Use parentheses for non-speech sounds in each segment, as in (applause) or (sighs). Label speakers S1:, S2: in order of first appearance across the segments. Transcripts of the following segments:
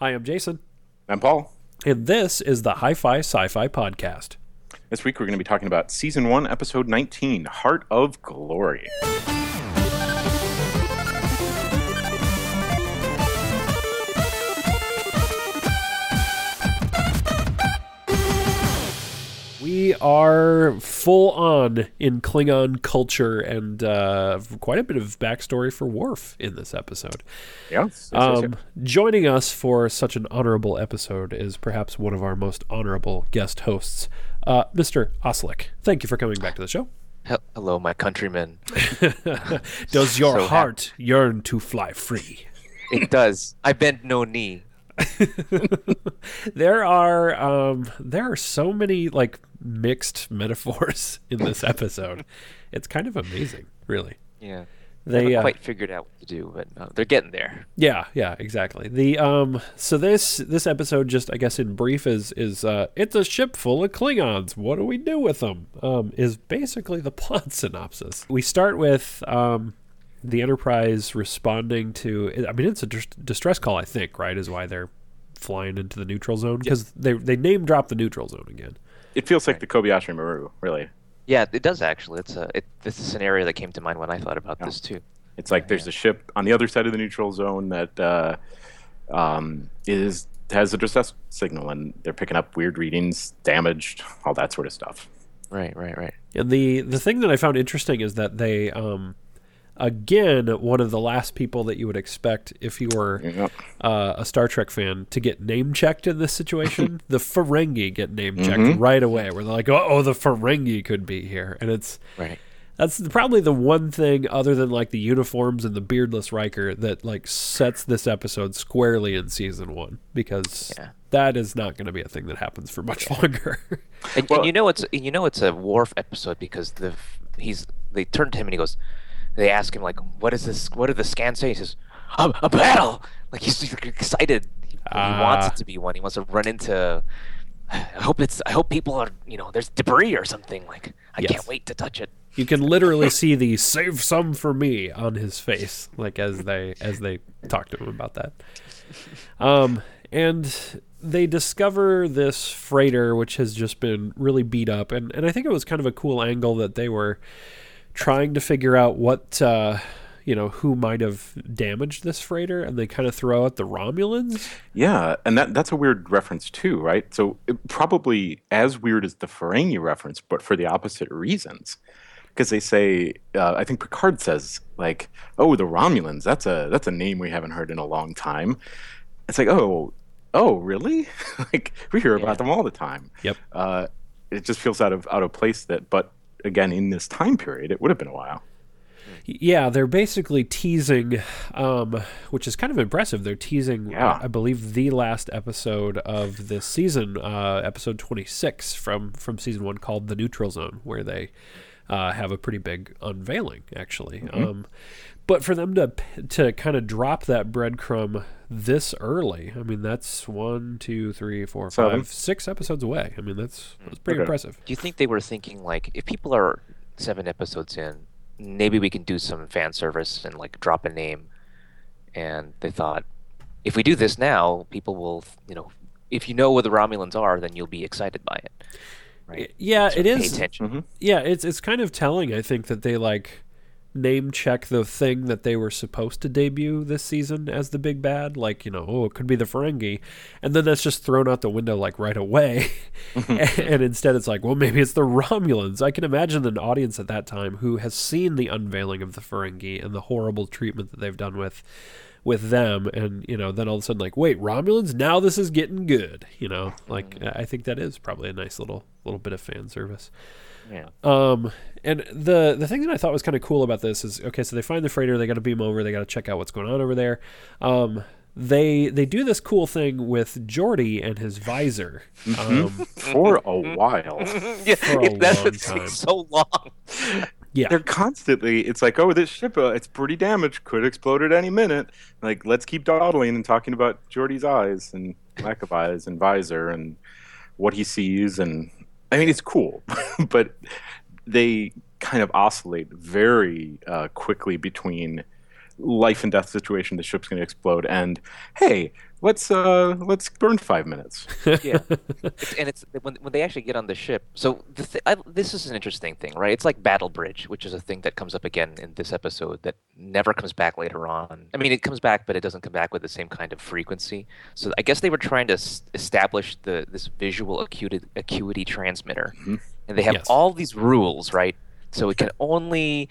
S1: Hi, I'm Jason,
S2: I'm Paul.
S1: and this is the Hi Fi Sci Fi Podcast.
S2: This week we're going to be talking about Season 1, Episode 19 Heart of Glory.
S1: We are full on in Klingon culture and uh, quite a bit of backstory for Worf in this episode.
S2: Yeah. yes, yes, yes.
S1: Um, joining us for such an honorable episode is perhaps one of our most honorable guest hosts, uh, Mr. Oslec. Thank you for coming back to the show.
S3: Hello, my countrymen. (laughs)
S1: Does your
S3: So hap-
S1: heart yearn to fly free?
S3: It does. I bend no knee. (laughs)
S1: There are um, there are so many like mixed metaphors (laughs) in this episode. it's kind of amazing, really.
S3: Yeah.
S1: They
S3: haven't
S1: uh,
S3: quite figured out what to do, but uh, they're getting there.
S1: Yeah, yeah, exactly. The um so this this episode just I guess in brief is is uh it's a ship full of Klingons. What do we do with them? Um is basically the (laughs) plot synopsis. We start with um the Enterprise responding to I mean it's a distress call I think, right? Is why they're flying into the neutral zone because they they name drop the neutral zone again.
S2: it feels like the Kobayashi Maru, really.
S3: Yeah, it does actually. It's a it, this is a scenario that came to mind when I thought about this too.
S2: It's like there's a ship on the other side of the neutral zone that uh, um, is has a distress signal, and they're picking up weird readings, damaged, all that sort of stuff.
S3: Right, right, right.
S1: And the the thing that I found interesting is that they um again one of the last people that you would expect if you were
S2: Yep.
S1: uh, a Star Trek fan to get name checked in this situation. (laughs) the Ferengi get name checked right away, where they're like, "Oh, oh, the Ferengi could be here," and it's
S3: Right.
S1: that's probably the one thing other than like the uniforms and the beardless Riker that like sets this episode squarely in season one because
S3: Yeah.
S1: that is not going to be a thing that happens for much longer.
S3: And,
S2: Well-
S3: and you know it's you know it's a Worf episode because the he's they turn to him and he goes, they ask him like, what is this? What do the scans say? He says, a, a battle. Like he's excited. He, he wants
S1: Ah.
S3: it to be one. He wants to run into. I hope it's. I hope people are. You know, there's debris or something. Like I
S1: Yes.
S3: can't wait to touch it.
S1: You can literally see the "save some for me" on his face, like as they as they talk to him about that. Um, and they discover this freighter, which has just been really beat up, and and I think it was kind of a cool angle that they were trying to figure out what. Uh, you know who might have damaged this freighter, and they kind of throw out the Romulans.
S2: Yeah, and that that's a weird reference too, right? So it, probably as weird as the Ferengi reference, but for the opposite reasons. Because they say, uh, I think Picard says like, "Oh, the Romulans. That's a that's a name we haven't heard in a long time." It's like, oh, oh, really? (laughs) like we hear about them all the time.
S1: Yep.
S2: Uh, it just feels out of out of place. That, but again, in this time period, it would have been a while.
S1: Yeah, they're basically teasing, um, which is kind of impressive. They're teasing,
S2: Yeah.
S1: I believe, the last episode of this season, uh, episode 26 from, from season one, called The Neutral Zone, where they uh, have a pretty big unveiling, actually. Um, but for them to to kind of drop that breadcrumb this early, I mean, that's one, two, three, four, five,
S2: Seven.
S1: six episodes away. I mean, that's, that's pretty
S2: Okay.
S1: impressive.
S3: Do you think they were thinking like, if people are seven episodes in, maybe we can do some fan service and like drop a name? And they thought, if we do this now, people will, you know, if you know where the Romulans are, then you'll be excited by it. Right?
S1: Yeah,
S3: So
S1: it is.
S3: attention. Mm-hmm.
S1: Yeah, it's it's kind of telling. I think that they like name check the thing that they were supposed to debut this season as the big bad. Like you know, oh, it could be the Ferengi, and then that's just thrown out the window like right away. Mm-hmm. (laughs) and instead, it's like, well, maybe it's the Romulans. I can imagine an audience at that time who has seen the unveiling of the Ferengi and the horrible treatment that they've done with with them and you know then all of a sudden like wait romulans now this is getting good you know like i think that is probably a nice little little bit of fan service
S3: Yeah.
S1: um, and the the thing that I thought was kind of cool about this is okay, so they find the freighter, they got to beam over, they got to check out what's going on over there. Um, they they do this cool thing with Geordi and his visor. Um,
S2: For a while. (laughs)
S3: yeah,
S1: For a
S3: that's
S1: long (laughs) time.
S3: so long.
S1: Yeah,
S2: They're constantly. It's like, oh, this ship, uh, it's pretty damaged, could explode at any minute. Like, let's keep dawdling and talking about Geordi's eyes and lack of eyes and visor and what he sees. And I mean, it's cool, (laughs) but they kind of oscillate very uh, quickly between life and death situation. The ship's going to explode, and hey, let's uh let's burn five minutes. (laughs)
S3: yeah, it's, and it's when when they actually get on the ship. So the th- I, this is an interesting thing, right? It's like Battle Bridge, which is a thing that comes up again in this episode that never comes back later on. I mean, it comes back, but it doesn't come back with the same kind of frequency. So I guess they were trying to s- establish the this visual acuity acuity transmitter, and they have
S1: Yes.
S3: all these rules, right? So it can only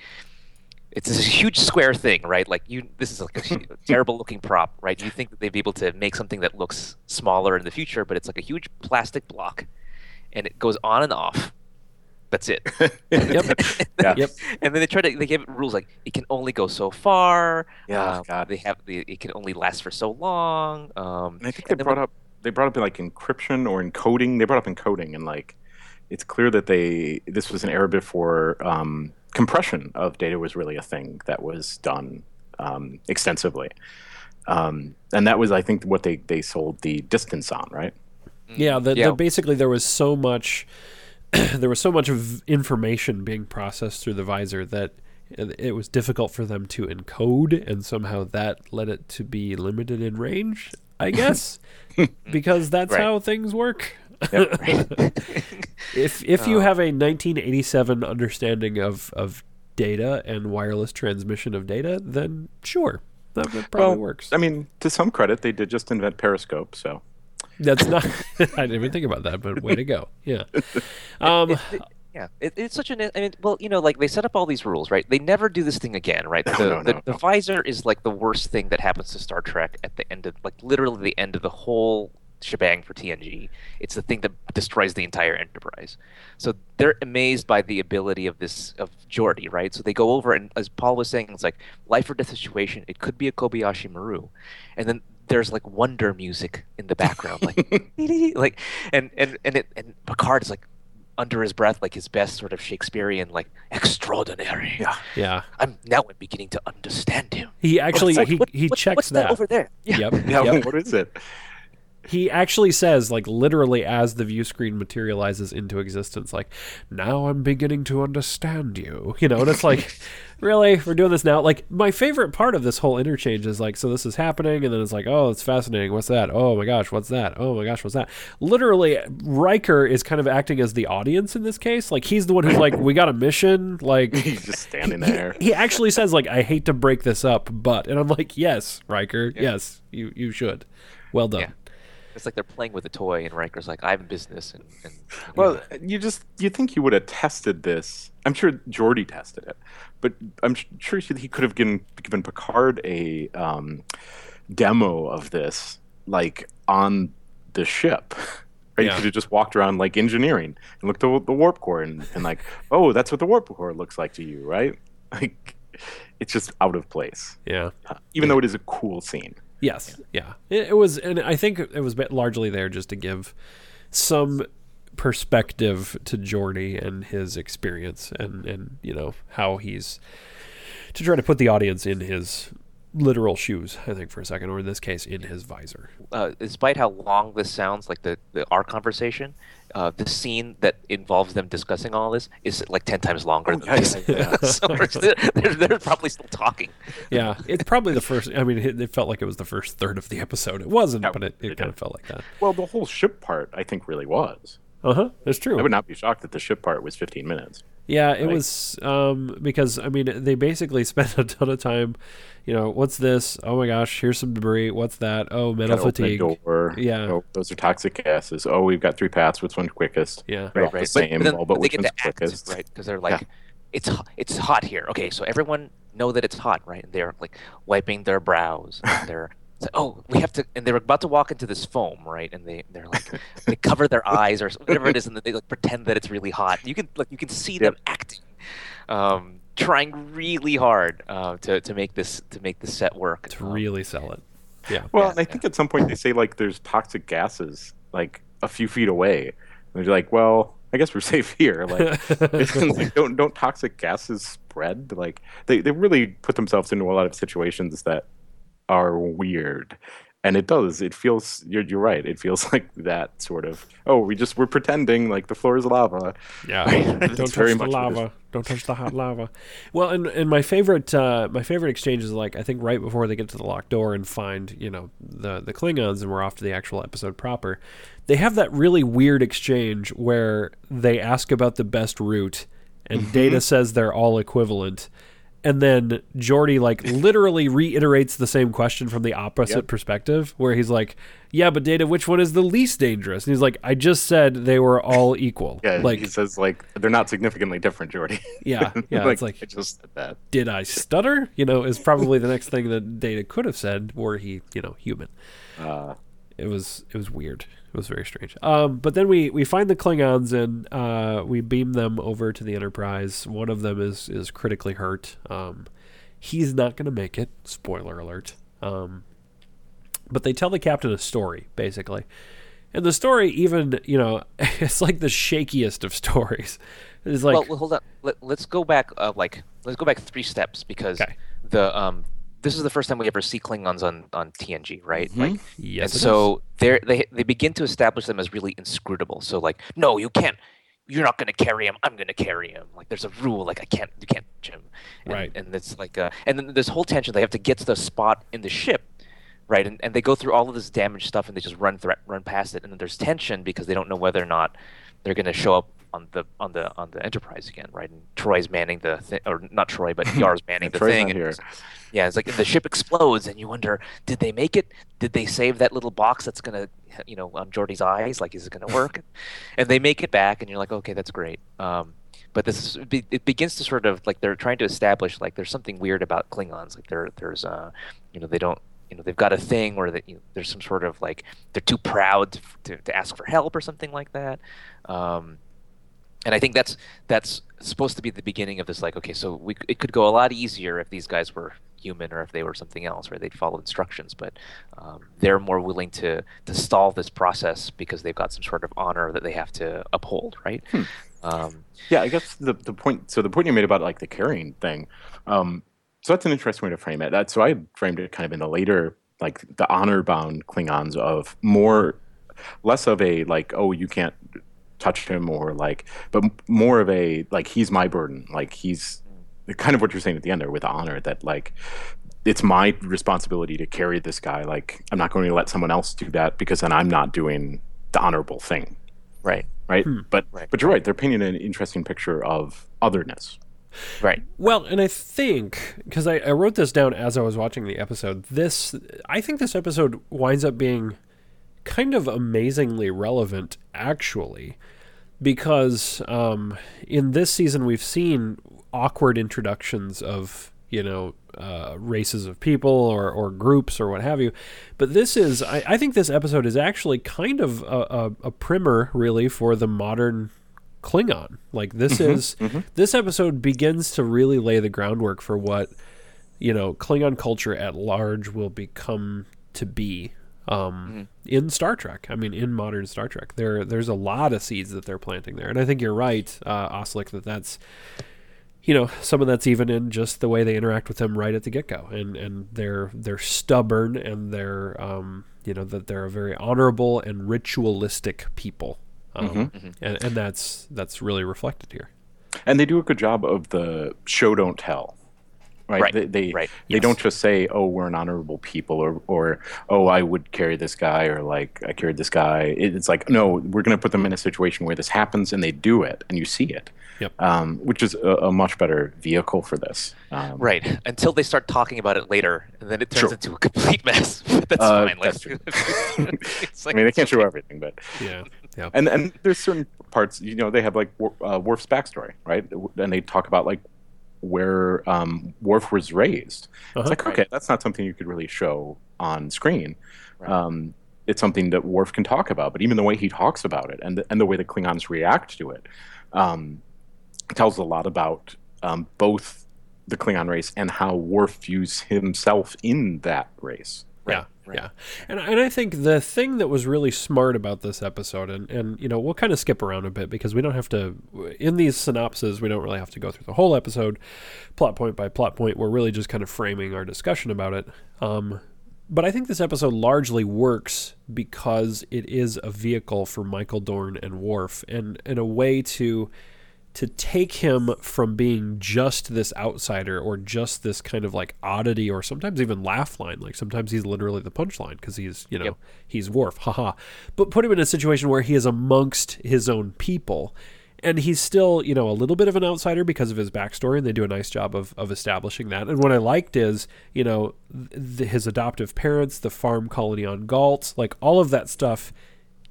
S3: it's this huge square thing, right? Like you, this is like a (laughs) terrible looking prop, right? You think that they'd be able to make something that looks smaller in the future, but it's like a huge plastic block, and it goes on and off. That's it. (laughs)
S1: Yep. (laughs)
S2: Yeah.
S1: Yep.
S3: And then they try to they give it rules like it can only go so far.
S2: Yeah,
S3: um,
S2: God.
S3: They have the it can only last for so long. Um,
S2: And I think they
S3: and then
S2: brought
S3: when-
S2: up they brought up like encryption or encoding. They brought up encoding, and like it's clear that they this was an era before um, compression of data was really a thing that was done um, extensively. Um, and that was, I think, what they, they sold the distance on, right?
S1: Yeah, the,
S3: Yeah.
S1: The, basically there was so much (clears throat) there was so much of information being processed through the visor that it, it was difficult for them to encode, and somehow that led it to be limited in range. I (laughs) guess (laughs) because that's
S3: Right.
S1: how things work. (laughs) (laughs) if if you have a 1987 understanding of of data and wireless transmission of data, then sure, that, that probably
S2: well,
S1: works.
S2: I mean, to some credit, they did just invent Periscope, so
S1: That's not. (laughs) I didn't even think about that, but way to go. Yeah. Um,
S3: it- yeah, it, it's such an. I mean, well, you know, like they set up all these rules, right? They never do this thing again, right? The,
S2: no,
S3: the,
S2: no,
S3: the visor is like the worst thing that happens to Star Trek at the end of, like, literally the end of the whole shebang for TNG. It's the thing that destroys the entire Enterprise. So they're amazed by the ability of this of Geordi, right? So they go over and, as Paul was saying, it's like life or death situation. It could be a Kobayashi Maru, and then there's like wonder music in the background, like (laughs) (laughs) like and and and it and Picard is like under his breath, like his best sort of Shakespearean, like extraordinary.
S2: Yeah.
S1: yeah.
S3: I'm now I'm beginning to understand him.
S1: He actually
S3: What-
S1: he,
S3: what-
S1: he
S3: what-
S1: checks
S3: what's
S1: that.
S3: over there. Yeah.
S1: Yep. (laughs)
S2: yeah,
S1: yep.
S2: what is it?
S1: He actually says, like literally, as the view screen materializes into existence, like, "Now I'm beginning to understand you." (laughs) You know, and it's like, (laughs) really, we're doing this now. Like, my favorite part of this whole interchange is like, so this is happening, and then it's like, oh, it's fascinating. What's that? Oh my gosh, what's that? Oh my gosh, what's that? Literally, Riker is kind of acting as the audience in this case. Like, he's the one who's like, we got a mission. Like, (laughs)
S2: He's just standing there.
S1: he actually says like I hate to break this up, but and I'm like, yes, Riker, yes, you you should. Well done.
S3: Yeah. It's like they're playing with a toy, and Riker's like, "I'm business." And, and and
S2: Well, you just you think he would have tested this? I'm sure Geordi tested it, but I'm sure he he could have given given Picard a um, demo of this, like on the ship. (laughs) Right?
S1: Yeah.
S2: He could have just walked around like engineering and looked at the warp core and, and like, oh, that's what the warp core looks like to you, right? (laughs) Like, it's just out of place,
S1: Yeah.
S2: uh, even though it is a cool scene.
S1: Yes. Yeah. It, it was, and I think it was largely there just to give some perspective to Geordi and his experience, and and you know how he's to try to put the audience in his literal shoes. I think for a second, or in this case, in his visor.
S3: uh, despite how long this sounds, like the, the our conversation, uh, the scene that involves them discussing all this is like ten times longer
S2: Oh,
S3: than
S2: yeah,
S3: this.
S2: yeah, (laughs) yeah.
S3: so (laughs) we're they're, they're probably still talking.
S1: Yeah, it's probably the first. I mean, it, it felt like it was the first third of the episode. It wasn't,
S2: Yeah,
S1: but it, it
S2: it
S1: kind of felt like that.
S2: Well, the whole ship part, I think, really was.
S1: Uh huh. That's true.
S2: I would not be shocked that the ship part was 15 minutes.
S1: Yeah, it
S2: Like-
S1: was um, because I mean they basically (laughs) spent a ton of time. You know, what's this? Oh my gosh, here's some debris. What's that? Oh, metal
S2: Gotta open
S1: fatigue.
S2: door.
S1: Yeah.
S2: Oh, those are toxic gases. Oh, we've got three paths. Which one's quickest?
S1: Yeah,
S2: Right. right. all the
S3: But-
S2: same.
S3: then-
S2: all but
S3: they
S2: which
S3: get
S2: one's
S3: to act,
S2: quickest?
S3: right? Because they're like, it's it's hot here. Okay, so everyone know that it's hot, right? And they're like wiping their brows. And they're it's like, oh, we have to, and they're about to walk into this foam, right? And they they're like, (laughs) they cover their eyes or whatever it is, and then they like pretend that it's really hot. You can like you can see them acting, um, trying really hard uh, to to make this to make this set work.
S1: to
S3: Um,
S1: really sell it. Yeah,
S2: Well,
S3: Yeah,
S2: and I think at some point they say like there's toxic gases like a few feet away. And they're like, well, I guess we're (laughs) safe here. Like, (laughs) it's like, don't don't toxic gases spread? Like they, they really put themselves into a lot of situations that are weird. And it does. It feels you're you're right. It feels (laughs) like that sort of oh, we just we're pretending like the floor is lava.
S1: yeah. (laughs) Don't touch the
S2: much what it is.
S1: lava. Don't Don't touch the hot lava. Well, and and my favorite uh, my favorite exchange is like I think right before they get to the locked door and find you know the the Klingons and we're off to the actual episode proper. They have that really weird exchange where they ask about the best route, and Data says they're all equivalent. And then Geordi like literally reiterates the same question from the opposite
S2: Yep.
S1: perspective, where he's like, "Yeah, but Data, which one is the least dangerous?" And he's like, "I just said they were all equal."
S2: Yeah,
S1: like,
S2: he says like they're not significantly different, Geordi.
S1: yeah, (laughs) yeah.
S2: like,
S1: it's like,
S2: I just said that.
S1: did I stutter? You know, is probably the next thing that Data could have said were he, you know, human.
S2: Uh,
S1: It was it was weird. Was very strange. Um, but then we we find the Klingons and uh, we beam them over to the Enterprise. One of them is is critically hurt. Um, he's not going to make it. Spoiler alert. Um, but they tell the captain a story basically, and the story even you know (laughs) it's like the shakiest of stories. It's like
S3: well, hold on. Let, let's go back. Uh, like, let's go back three steps because
S1: Okay.
S3: the um, this is the first time we ever see Klingons on on TNG, right?
S2: Mhm.
S3: Like,
S1: yes,
S3: and so they they they begin to establish them as really inscrutable. So like, no, you can't. You're not going to carry him. I'm going to carry him. Like, there's a rule. Like, I can't. You can't touch him. And,
S1: Right.
S3: And it's like, uh, and then this whole tension. They have to get to the spot in the ship, right? And and they go through all of this damaged stuff, and they just run through, run past it. And then there's tension because they don't know whether or not they're going to show up on the on the on the Enterprise again, right? And Troi's manning the thing, or not Troi, but (laughs) Yar's manning the
S2: Troi's
S3: thing.
S2: here.
S3: it's- yeah, it's like the ship explodes, and you wonder, did they make it? Did they save that little box that's gonna, you know, on Geordi's eyes? Like, is it gonna work? (laughs) and they make it back, and you're like, okay, that's great. Um, but this is, it it begins to sort of like they're trying to establish like there's something weird about Klingons. Like there there's uh, you know, they don't. You know, they've got a thing where that you know, there's some sort of like they're too proud to, to, to ask for help or something like that. Um, and I think that's that's supposed to be the beginning of this. Like, okay, so we it could go a lot easier if these guys were human or if they were something else, or they'd follow instructions. But um, they're more willing to to stall this process because they've got some sort of honor that they have to uphold, right? Um,
S2: Yeah, I guess the the point. So the point you made about like the carrying thing. Um, so that's an interesting way to frame it. That so I framed it kind of in the later like the honor bound Klingons of more, less of a like oh you can't touch him or like, but more of a like he's my burden. Like he's kind of what you're saying at the end there with honor that like it's my responsibility to carry this guy. Like I'm not going to let someone else do that because then I'm not doing the honorable thing
S3: right,
S2: right? Hmm. But
S3: Right.
S2: but you're right. They're painting an interesting picture of otherness.
S3: right,
S1: Well, and I think because I, I wrote this down as I was watching the episode. This I think this episode winds up being kind of amazingly relevant, actually, because um, in this season we've seen awkward introductions of you know uh, races of people or, or groups or what have you. But this is I, I think this episode is actually kind of a, a, a primer really for the modern Klingon. Like this is this episode begins to really lay the groundwork for what you know Klingon culture at large will become to be um, in Star Trek. I mean, in modern Star Trek, there there's a lot of seeds that they're planting there, and I think you're right, uh, Oslec, that that's you know some of that's even in just the way they interact with them right at the get go, and and they're they're stubborn and they're um, you know that they're a very honorable and ritualistic people, um, And, and that's that's really reflected here.
S2: And they do a good job of the show don't tell. Right.
S3: Right,
S2: They they,
S3: right.
S2: they
S1: Yes.
S2: don't just say, "Oh, we're an honorable people," or or "Oh, I would carry this guy," or like I carried this guy. It's like, no, we're going to put them in a situation where this happens, and they do it, and you see it.
S1: Yep.
S2: Um, which is a, a much better vehicle for this. Um,
S3: right. Until they start talking about it later, and then it turns into a complete mess. (laughs) That's
S2: Uh,
S3: fine.
S2: that's (laughs)
S3: Like, it's (laughs)
S2: I mean, they can't show everything, but
S1: Yeah, yeah,
S2: and and there's certain parts you know they have like uh, Worf's backstory, right? And they talk about like where um, Worf was raised.
S1: Uh-huh.
S2: It's like
S3: Right.
S2: okay, that's not something you could really show on screen.
S3: Right.
S2: Um, it's something that Worf can talk about, but even the way he talks about it and the, and the way the Klingons react to it um, tells a lot about um, both the Klingon race and how Worf views himself in that race.
S1: yeah,
S3: right.
S1: yeah. And and I think the thing that was really smart about this episode, and and you know we'll kind of skip around a bit because we don't have to in these synopses we don't really have to go through the whole episode, plot point by plot point. We're really just kind of framing our discussion about it. Um, but I think this episode largely works because it is a vehicle for Michael Dorn and Worf, and and a way to to take him from being just this outsider or just this kind of like oddity or sometimes even laugh line. Like sometimes he's literally the punchline because he's, you know,
S3: Yep.
S1: he's Worf, haha. But put him in a situation where he is amongst his own people. And he's still, you know, a little bit of an outsider because of his backstory, and they do a nice job of, of establishing that. And what I liked is, you know, th- his adoptive parents, the farm colony on Gault, like all of that stuff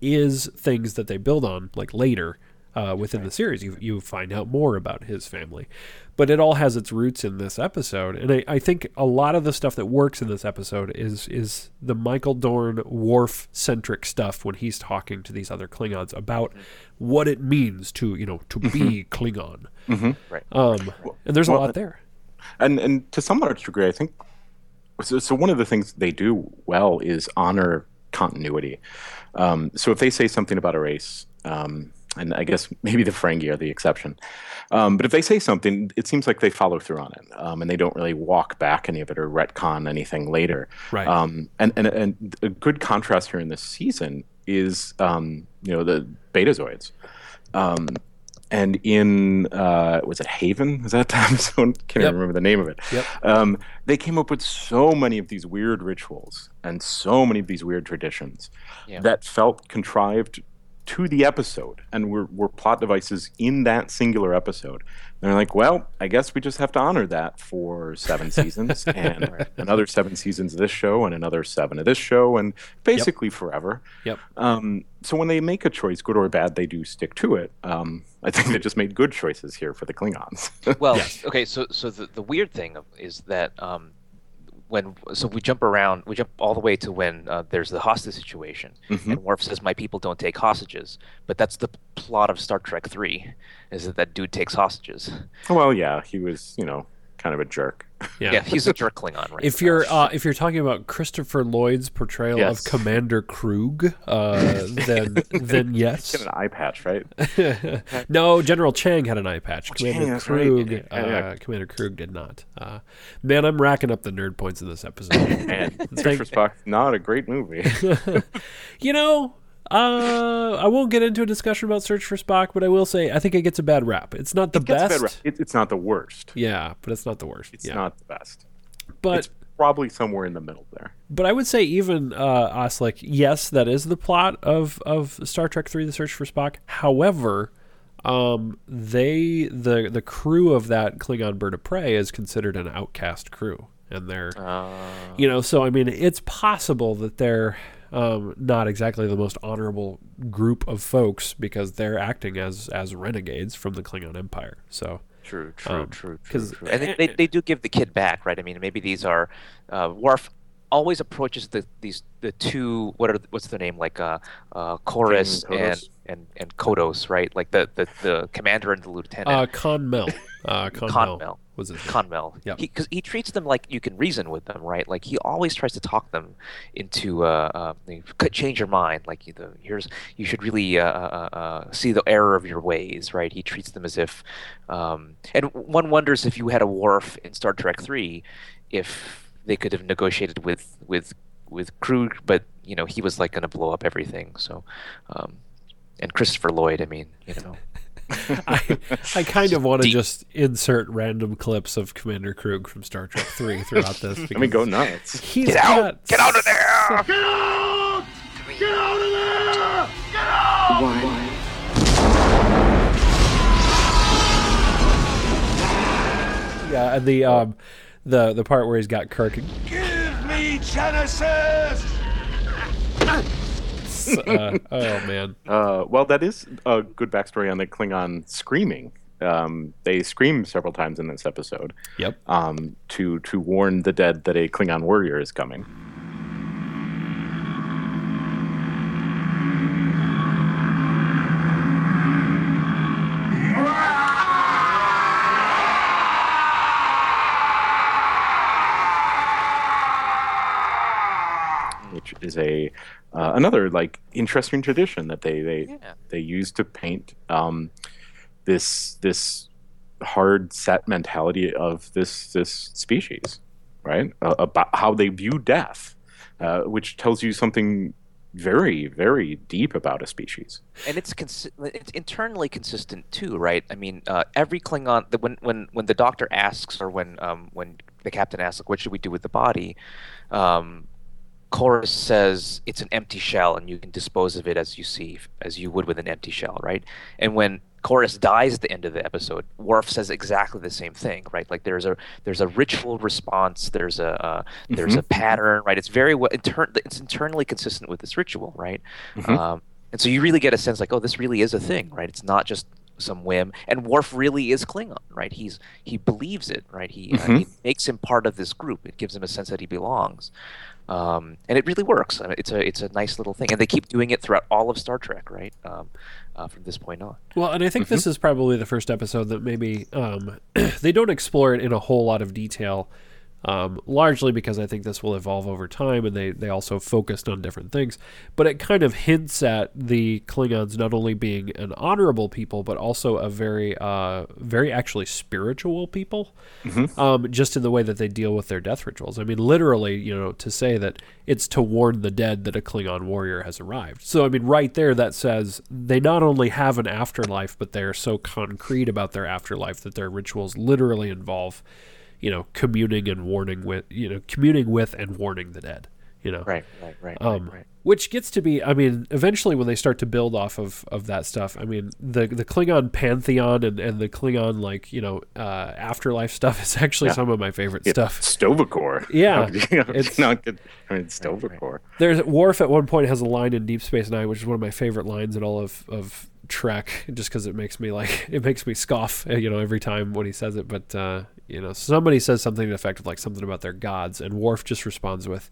S1: is things that they build on like later uh, within the series. You you find out more about his family, but it all has its roots in this episode. And I, I think a lot of the stuff that works in this episode is is the Michael Dorn Worf centric stuff when he's talking to these other Klingons about what it means to you know to be Klingon.
S3: Right.
S1: Um, and there's a lot there.
S2: and and to some large degree, I think. So, so one of the things they do well is honor continuity. Um, so if they say something about a race, um, and I guess maybe the Ferengi are the exception, um, but if they say something, it seems like they follow through on it, um, and they don't really walk back any of it or retcon anything later.
S1: Right.
S2: Um, and, and and a good contrast here in this season is um, you know the Betazoids. Um, and in uh, was it Haven? Was that (laughs) the episode? Can't
S1: Yep.
S2: even remember the name of it.
S1: Yep.
S2: Um, they came up with so many of these weird rituals and so many of these weird traditions
S3: Yeah.
S2: that felt contrived to the episode and we're plot devices in that singular episode. And they're like, well, I guess we just have to honor that for seven (laughs) seasons and another seven seasons of this show and another seven of this show and basically forever.
S1: Yep.
S2: Um, so when they make a choice, good or bad, they do stick to it. Um, I think they just made good choices here for the Klingons. (laughs)
S3: Well,
S1: Yes.
S3: okay, so so the, the weird thing is that um, when so we jump around, we jump all the way to when uh, there's the hostage situation,
S2: Mhm.
S3: and Worf says, "My people don't take hostages," but that's the plot of Star Trek Three, is that that dude takes hostages.
S2: well, yeah, he was, you know, kind of a jerk.
S1: Yeah.
S3: Yeah, he's a jerk Klingon, right?
S1: If you're uh, if you're talking about Christopher Lloyd's portrayal
S2: Yes.
S1: of Commander Kruge, uh, (laughs) then then yes.
S2: Get an eye patch, right? (laughs)
S1: no, General Chang had an eye patch.
S2: Chang,
S1: Commander
S2: that's right.
S1: Kruge,
S2: Yeah,
S1: uh,
S2: yeah.
S1: Commander Kruge did not. Uh, man, I'm racking up the nerd points in this episode. (laughs)
S2: And
S1: Thank-
S2: Spock, not a great movie.
S1: you know, uh, I won't get into a discussion about Search for Spock, but I will say I think it gets a bad rap. It's not the
S2: It
S1: best.
S2: It- it's not the worst.
S1: Yeah, but it's not the worst.
S2: It's
S1: yeah.
S2: not the best.
S1: but
S2: it's probably somewhere in the middle there.
S1: But I would say even uh, us, like, yes, that is the plot of of Star Trek Three: The Search for Spock. However, um, they the the crew of that Klingon bird of prey is considered an outcast crew, and they're
S3: Uh,
S1: you know, so I mean, it's possible that they're um, not exactly the most honorable group of folks because they're acting as as renegades from the Klingon Empire. So
S3: True, true,
S1: Um,
S3: true,
S1: 'cause-
S3: true, true. And they, they, they do give the kid back, right? I mean, maybe these are uh, Worf always approaches the these the two what are what's their name like uh uh Korris
S2: King
S3: and and and Kodos, right? Like the the, the commander and the lieutenant.
S1: uh, Con Mel, uh, Con, Mel
S3: Konmel.
S1: Was it.
S3: Konmel.
S1: Yep.
S3: Because he, treats them like you can reason with them, right? Like he always tries to talk them into uh, uh change your mind. Like you, the, here's you should really uh, uh, uh, see the error of your ways, right? He treats them as if, um, and one wonders if you had a Worf in Star Trek Three, if they could have negotiated with with with Kruge, but you know he was like going to blow up everything. So, um, and Christopher Lloyd, I mean, you know. (laughs)
S1: I, I kind of want to just insert random clips of Commander Kruge from Star Trek Three throughout this. (laughs)
S2: I mean, go nuts.
S1: He's
S3: Get out!
S1: got
S3: Get out of there! (laughs)
S4: Get out! Get out of there! Get out!
S1: Yeah, and the um, the the part where he's got Kirk.
S4: Give me Genesis! (laughs)
S1: Uh, oh man,
S2: Uh, well, that is a good backstory on the Klingon screaming. Um, they scream several times in this episode
S1: yep.
S2: um, to to warn the dead that a Klingon warrior is coming. Which is a uh, another like interesting tradition that they they
S3: Yeah.
S2: they use to paint um, this this hard set mentality of this this species, right? Uh, about how they view death, uh, which tells you something very, very deep about a species.
S3: and it's it's internally consistent too, right? I mean, uh, every Klingon the, when when when the doctor asks or when um, when the captain asks, like, what should we do with the body? Um, Korris says it's an empty shell, and you can dispose of it as you see, as you would with an empty shell, right? And when Korris dies at the end of the episode, Worf says exactly the same thing, right? Like there's a there's a ritual response, there's a uh, there's a pattern, right? It's very well inter- it's internally consistent with this ritual, right? Um, and so you really get a sense like, oh, this really is a thing, right? It's not just some whim. And Worf really is Klingon, right? He's he believes it, right? He uh, it makes him part of this group. It gives him a sense that he belongs, um, and it really works. I mean, it's a it's a nice little thing, and they keep doing it throughout all of Star Trek, right? Um, uh, from this point on.
S1: Well, and I think this is probably the first episode that maybe um, (clears throat) they don't explore it in a whole lot of detail, um, largely because I think this will evolve over time, and they they also focused on different things. But it kind of hints at the Klingons not only being an honorable people, but also a very uh, very actually spiritual people, um, just in the way that they deal with their death rituals. I mean, literally, you know, to say that it's to warn the dead that a Klingon warrior has arrived. So, I mean, right there, that says they not only have an afterlife, but they're so concrete about their afterlife that their rituals literally involve, you know, communing and warning with, you know, communing with and warning the dead. You know,
S3: Right, right, right,
S1: um,
S3: right, right.
S1: which gets to be, I mean, eventually when they start to build off of, of that stuff, I mean, the the Klingon pantheon and, and the Klingon like you know uh, afterlife stuff (laughs) is actually
S2: Yeah.
S1: some of my favorite (laughs) (laughs)
S2: It's
S1: stuff.
S2: Sto-vo-kor.
S1: Yeah, it's-
S2: not good. I mean, Sto-vo-kor.
S1: There's Worf at one point has a line in Deep Space Nine, which is one of my favorite lines in all of of Trek, just because it makes me like it makes me scoff, you know, every time when he says it. But uh, you know, somebody says something to the effect of like something about their gods, and Worf just responds with.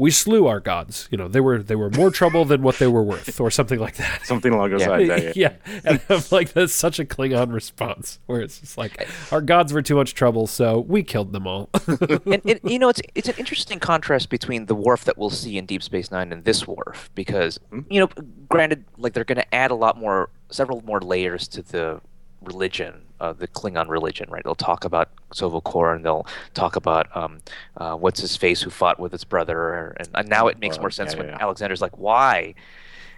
S1: We slew our gods. You know, they were they were more trouble than what they were worth, or something like that.
S2: Something along those
S3: Yeah.
S2: lines. Yeah,
S1: yeah, (laughs) and I'm like, that's such a Klingon response, where it's just like, our gods were too much trouble, so we killed them all. (laughs)
S3: and, and you know it's it's an interesting contrast between the Worf that we'll see in Deep Space Nine and this Worf because hmm? you know granted like they're going to add a lot more several more layers to the religion uh, the Klingon religion right they'll talk about Sovokor and they'll talk about um, uh, what's his face who fought with his brother and, and now it makes more sense
S2: yeah,
S3: when
S2: yeah, yeah.
S3: Alexander's like why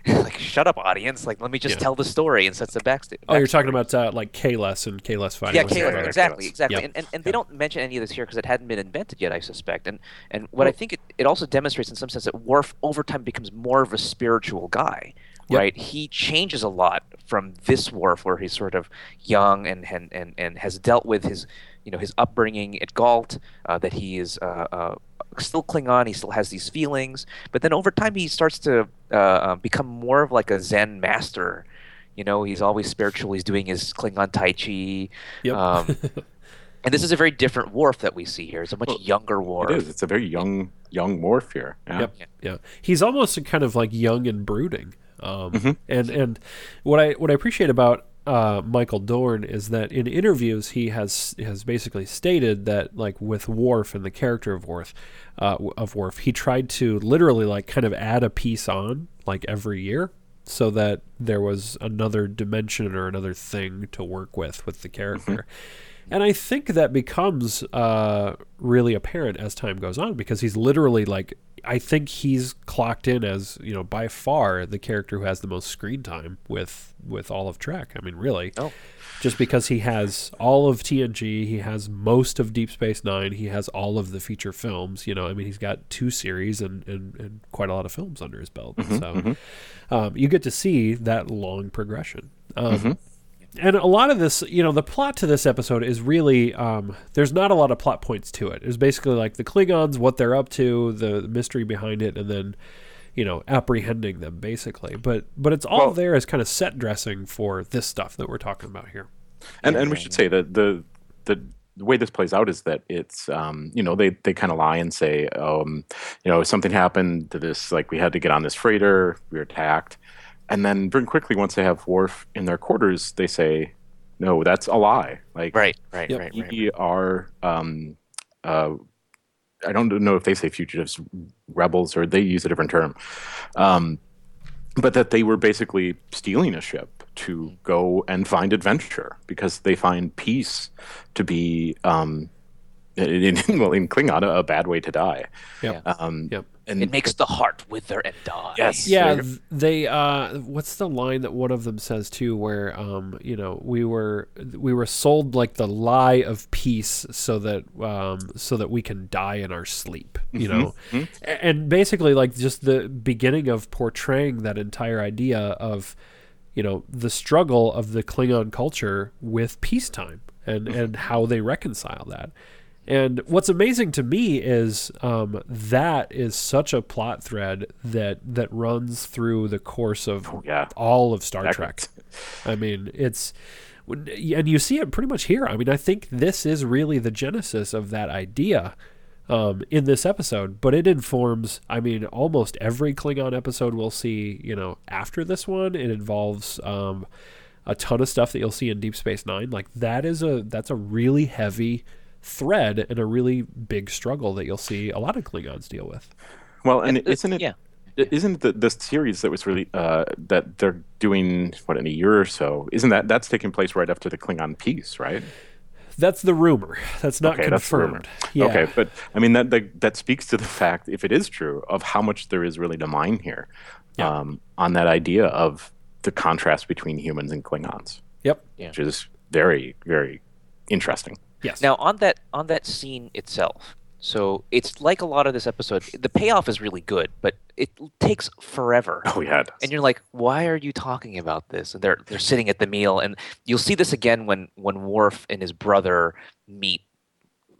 S3: (laughs) like shut up audience like let me just
S1: Yeah.
S3: tell the story and sets the backstory
S1: oh, you're talking about uh, like Kahless and Kahless fighting.
S3: yeah,
S1: with his
S3: Caleb,
S1: brother.
S3: exactly, exactly.
S1: Yep.
S3: And, and, and they don't mention any of this here because it hadn't been invented yet, I suspect. And and what I think it, it also demonstrates in some sense that Worf over time becomes more of a spiritual guy,
S1: Yep.
S3: right? He changes a lot from this Worf where he's sort of young and and, and, and has dealt with his you know his upbringing at Gault, uh, that he is uh, uh, still Klingon, he still has these feelings, but then over time he starts to uh, uh, become more of like a Zen master. You know, he's always spiritual. He's doing his Klingon Tai Chi.
S1: Yep.
S3: Um, (laughs) and this is a very different Worf that we see here. It's a much
S2: Well,
S3: younger Worf.
S2: It is. It's a very young, young Worf here. Yeah.
S1: Yep. Yeah. He's almost kind of like young and brooding. Um,
S2: Mm-hmm.
S1: And and what I what I appreciate about uh, Michael Dorn is that in interviews he has has basically stated that like with Worf and the character of Worf uh, of Worf he tried to literally like kind of add a piece on like every year so that there was another dimension or another thing to work with with the character. And I think that becomes uh, really apparent as time goes on because he's literally like, I think he's clocked in as you know by far the character who has the most screen time with with all of Trek. I mean, really,
S3: Oh.
S1: just because he has all of TNG, he has most of Deep Space Nine, he has all of the feature films. You know, I mean, he's got two series and and, and quite a lot of films under his belt. so um, you get to see that long progression. Um, and a lot of this, you know, the plot to this episode is really um, there's not a lot of plot points to it. It's basically like the Klingons, what they're up to, the mystery behind it, and then you know apprehending them basically. But but it's all
S2: Well-
S1: there as kind of set dressing for this stuff that we're talking about here.
S2: And and we should say that the the the way this plays out is that it's um, you know they they kind of lie and say um, you know something happened to this like we had to get on this freighter we were attacked and then very quickly once they have Worf in their quarters they say no that's a lie like
S3: Right, right,
S1: Yep.
S3: right, right.
S2: we are um, uh, I don't know if they say fugitives rebels or they use a different term um, but that they were basically stealing a ship to go and find adventure because they find peace to be um, in, in, well, in Klingon a, a bad way to die.
S1: Yep.
S2: Um,
S1: Yep.
S2: And
S3: It makes the heart wither and die.
S2: Yes.
S1: yeah
S2: They're-
S1: th- they uh what's the line that one of them says too where um you know we were we were sold like the lie of peace so that um so that we can die in our sleep you know A- and basically like just the beginning of portraying that entire idea of you know the struggle of the Klingon culture with peacetime and and how they reconcile that. And what's amazing to me is um, that is such a plot thread that that runs through the course of
S2: yeah.
S1: all of Star. Trek. I mean, it's and you see it pretty much here. I mean, I think this is really the genesis of that idea um, in this episode, but it informs. I mean, almost every Klingon episode we'll see. You know, after this one, it involves um, a ton of stuff that you'll see in Deep Space Nine. Like that is a that's a really heavy thread and a really big struggle that you'll see a lot of Klingons deal with.
S2: Well, and
S3: And
S2: isn't it?
S3: yeah.
S2: Isn't the the series that was really uh, that they're doing what in a year or so? Isn't that that's taking place right after the Klingon peace, right?
S1: That's the rumor. That's not
S2: okay, that's rumor.
S1: confirmed. Yeah.
S2: Okay, but I mean that, that that speaks to the fact, if it is true, of how much there is really to mine here,
S1: Yeah.
S2: um, on that idea of the contrast between humans and Klingons,
S1: Yep.
S3: Yeah.
S2: which is very very interesting.
S1: Yes.
S3: Now on that on that scene itself, so it's like a lot of this episode. The payoff is really good, but it takes forever.
S2: Oh yeah.
S3: And you're like, why are you talking about this? And they're they're sitting at the meal, and you'll see this again when when Worf and his brother meet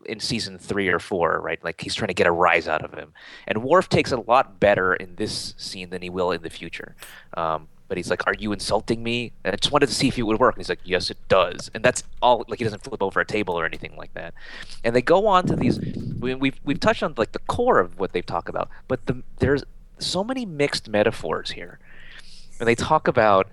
S3: in season three or four, right? Like he's trying to get a rise out of him, and Worf takes it a lot better in this scene than he will in the future. Um, but he's like, "Are you insulting me?" And I just wanted to see if it would work. And he's like, "Yes, it does." And that's all. Like he doesn't flip over a table or anything like that. And they go on to these. We, we've we've touched on like the core of what they talk about, but the, there's so many mixed metaphors here. And they talk about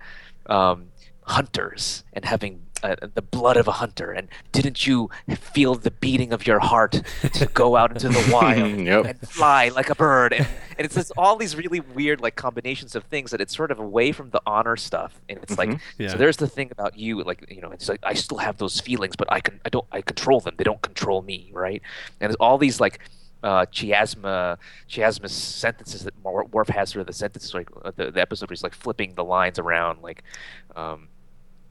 S3: um, hunters and having uh, the blood of a hunter, and didn't you feel the beating of your heart to go out into the wild (laughs)
S2: Yep.
S3: and fly like a bird? And, and it's just all these really weird like combinations of things that it's sort of away from the honor stuff, and it's like
S1: Yeah.
S3: so there's the thing about you, like you know, it's like I still have those feelings, but I can I don't I control them. They don't control me, right? And there's all these like uh, chiasma chiasma sentences that Wor- Worf has through the sentences, like uh, the, the episode where he's like flipping the lines around, like. Um,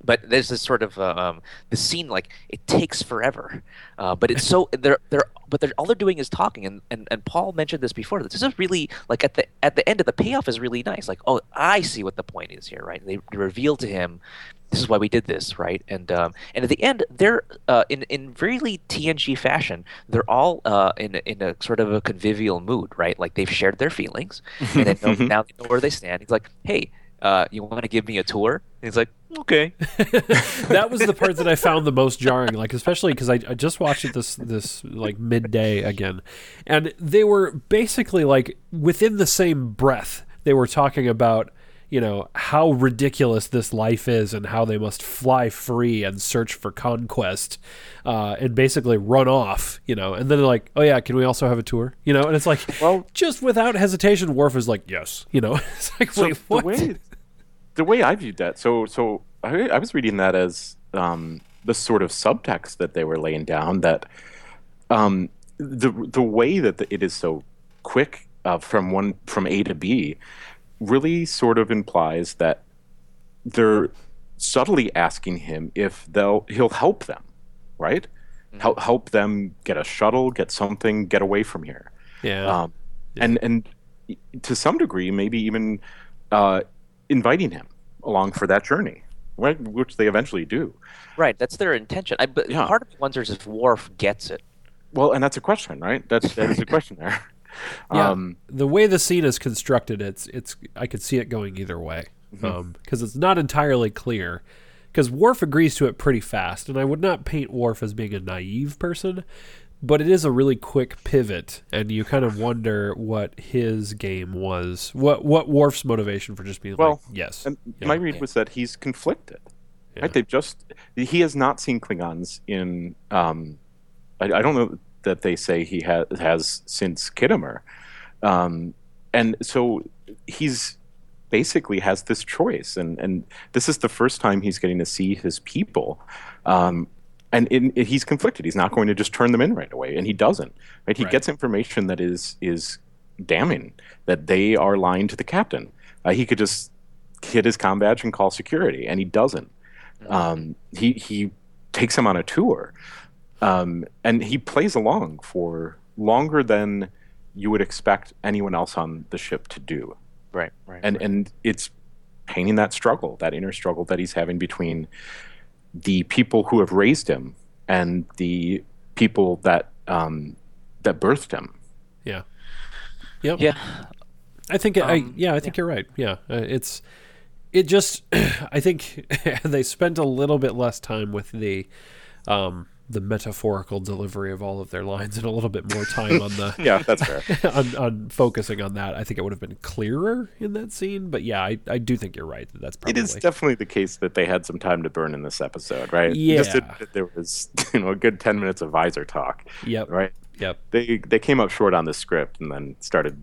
S3: but there's this sort of uh, um, the scene like it takes forever, uh, but it's so they're they're but they're all they're doing is talking and, and and Paul mentioned this before. This is really like at the at the end of the payoff is really nice. Like oh I see what the point is here, right? They reveal to him this is why we did this, right? And um, and at the end, they're uh, in in really TNG fashion. They're all uh, in a- in a sort of a convivial mood, right? Like they've shared their feelings, and they know, (laughs) now they know where they stand. He's like, "Hey, uh, you want to give me a tour?" And he's like, "Okay." (laughs)
S1: that was the part that I found the most jarring, like especially because I, I just watched it this this like midday again, and they were basically like within the same breath they were talking about you know how ridiculous this life is and how they must fly free and search for conquest uh, and basically run off you know. And then they're like oh yeah can we also have a tour? You know and it's like
S2: Well-
S1: just without hesitation Worf is like yes you know. (laughs) It's like
S2: So
S1: wait what?
S2: the way the way I viewed that, so so I, I was reading that as um, the sort of subtext that they were laying down that um, the the way that the, it is so quick uh, from one from A to B really sort of implies that they're subtly asking him if they'll he'll help them, right? Help help them get a shuttle, get something, get away from here.
S1: Yeah.
S2: Um, and and to some degree maybe even uh, inviting him along for that journey right which they eventually do
S3: Right, that's their intention. I, but
S2: Yeah.
S3: part of me wonders if Worf gets it.
S2: well and that's a question right that's that is a question there (laughs)
S1: Yeah.
S2: um,
S1: the way the scene is constructed, it's it's I could see it going either way because it's not entirely clear. Because Worf agrees to it pretty fast, and I would not paint Worf as being a naive person, but it is a really quick pivot, and you kind of wonder what his game was, what what Worf's motivation for just being
S2: Well,
S1: like yes.
S2: and
S1: Yeah.
S2: my read was that he's conflicted
S1: Yeah.
S2: right they've just he has not seen klingons in um, I, I don't know that they say he has has since Khitomer, um, and so he's basically has this choice, and and this is the first time he's getting to see his people, um, and in, he's conflicted. He's not going to just turn them in right away, and he doesn't. Right? He
S1: Right.
S2: gets information that is is damning that they are lying to the captain. Uh, he could just hit his com badge and call security, and he doesn't. Um, he he takes him on a tour, um, and he plays along for longer than you would expect anyone else on the ship to do.
S3: Right, right.
S2: And and it's painting that struggle, that inner struggle that he's having between the people who have raised him and the people that um, that birthed him.
S1: Yeah. Yep.
S3: yeah,
S1: I think I
S3: Um,
S1: yeah I think you're right. Yeah, uh, it's it just (clears throat) I think (laughs) they spent a little bit less time with the um the metaphorical delivery of all of their lines and a little bit more time on the (laughs)
S2: Yeah, that's fair. (laughs)
S1: on, on focusing on that. I think it would have been clearer in that scene. But yeah, I, I do think you're right. that That's
S2: it
S1: probably
S2: is definitely the case that they had some time to burn in this episode, right?
S1: Yeah.
S2: Just that there was (laughs) you know a good ten minutes of visor talk,
S1: yep
S2: right?
S1: yep.
S2: They they came up short on the script and then started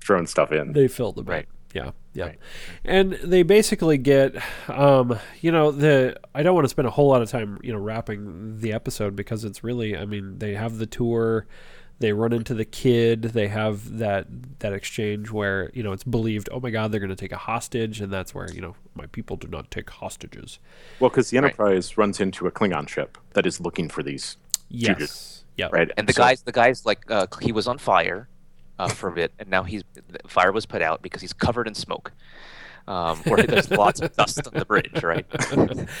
S2: throwing stuff in.
S1: They filled the.
S3: Right.
S1: Yeah, yeah.
S3: Right.
S1: And they basically get, um, you know, the. I don't want to spend a whole lot of time, you know, wrapping the episode because it's really. I mean, they have the tour. They run into the kid. They have that that exchange where you know it's believed. Oh my God, they're going to take a hostage, and that's where you know my people do not take hostages.
S2: Well, because the
S3: Right.
S2: Enterprise runs into a Klingon ship that is looking for these,
S1: Yes. Yeah.
S2: right?
S3: and the
S2: So-
S3: guys, the guys, like uh, he was on fire uh, for a bit, and now he's the fire was put out because he's covered in smoke. Um, where there's (laughs) lots of dust on the bridge, right?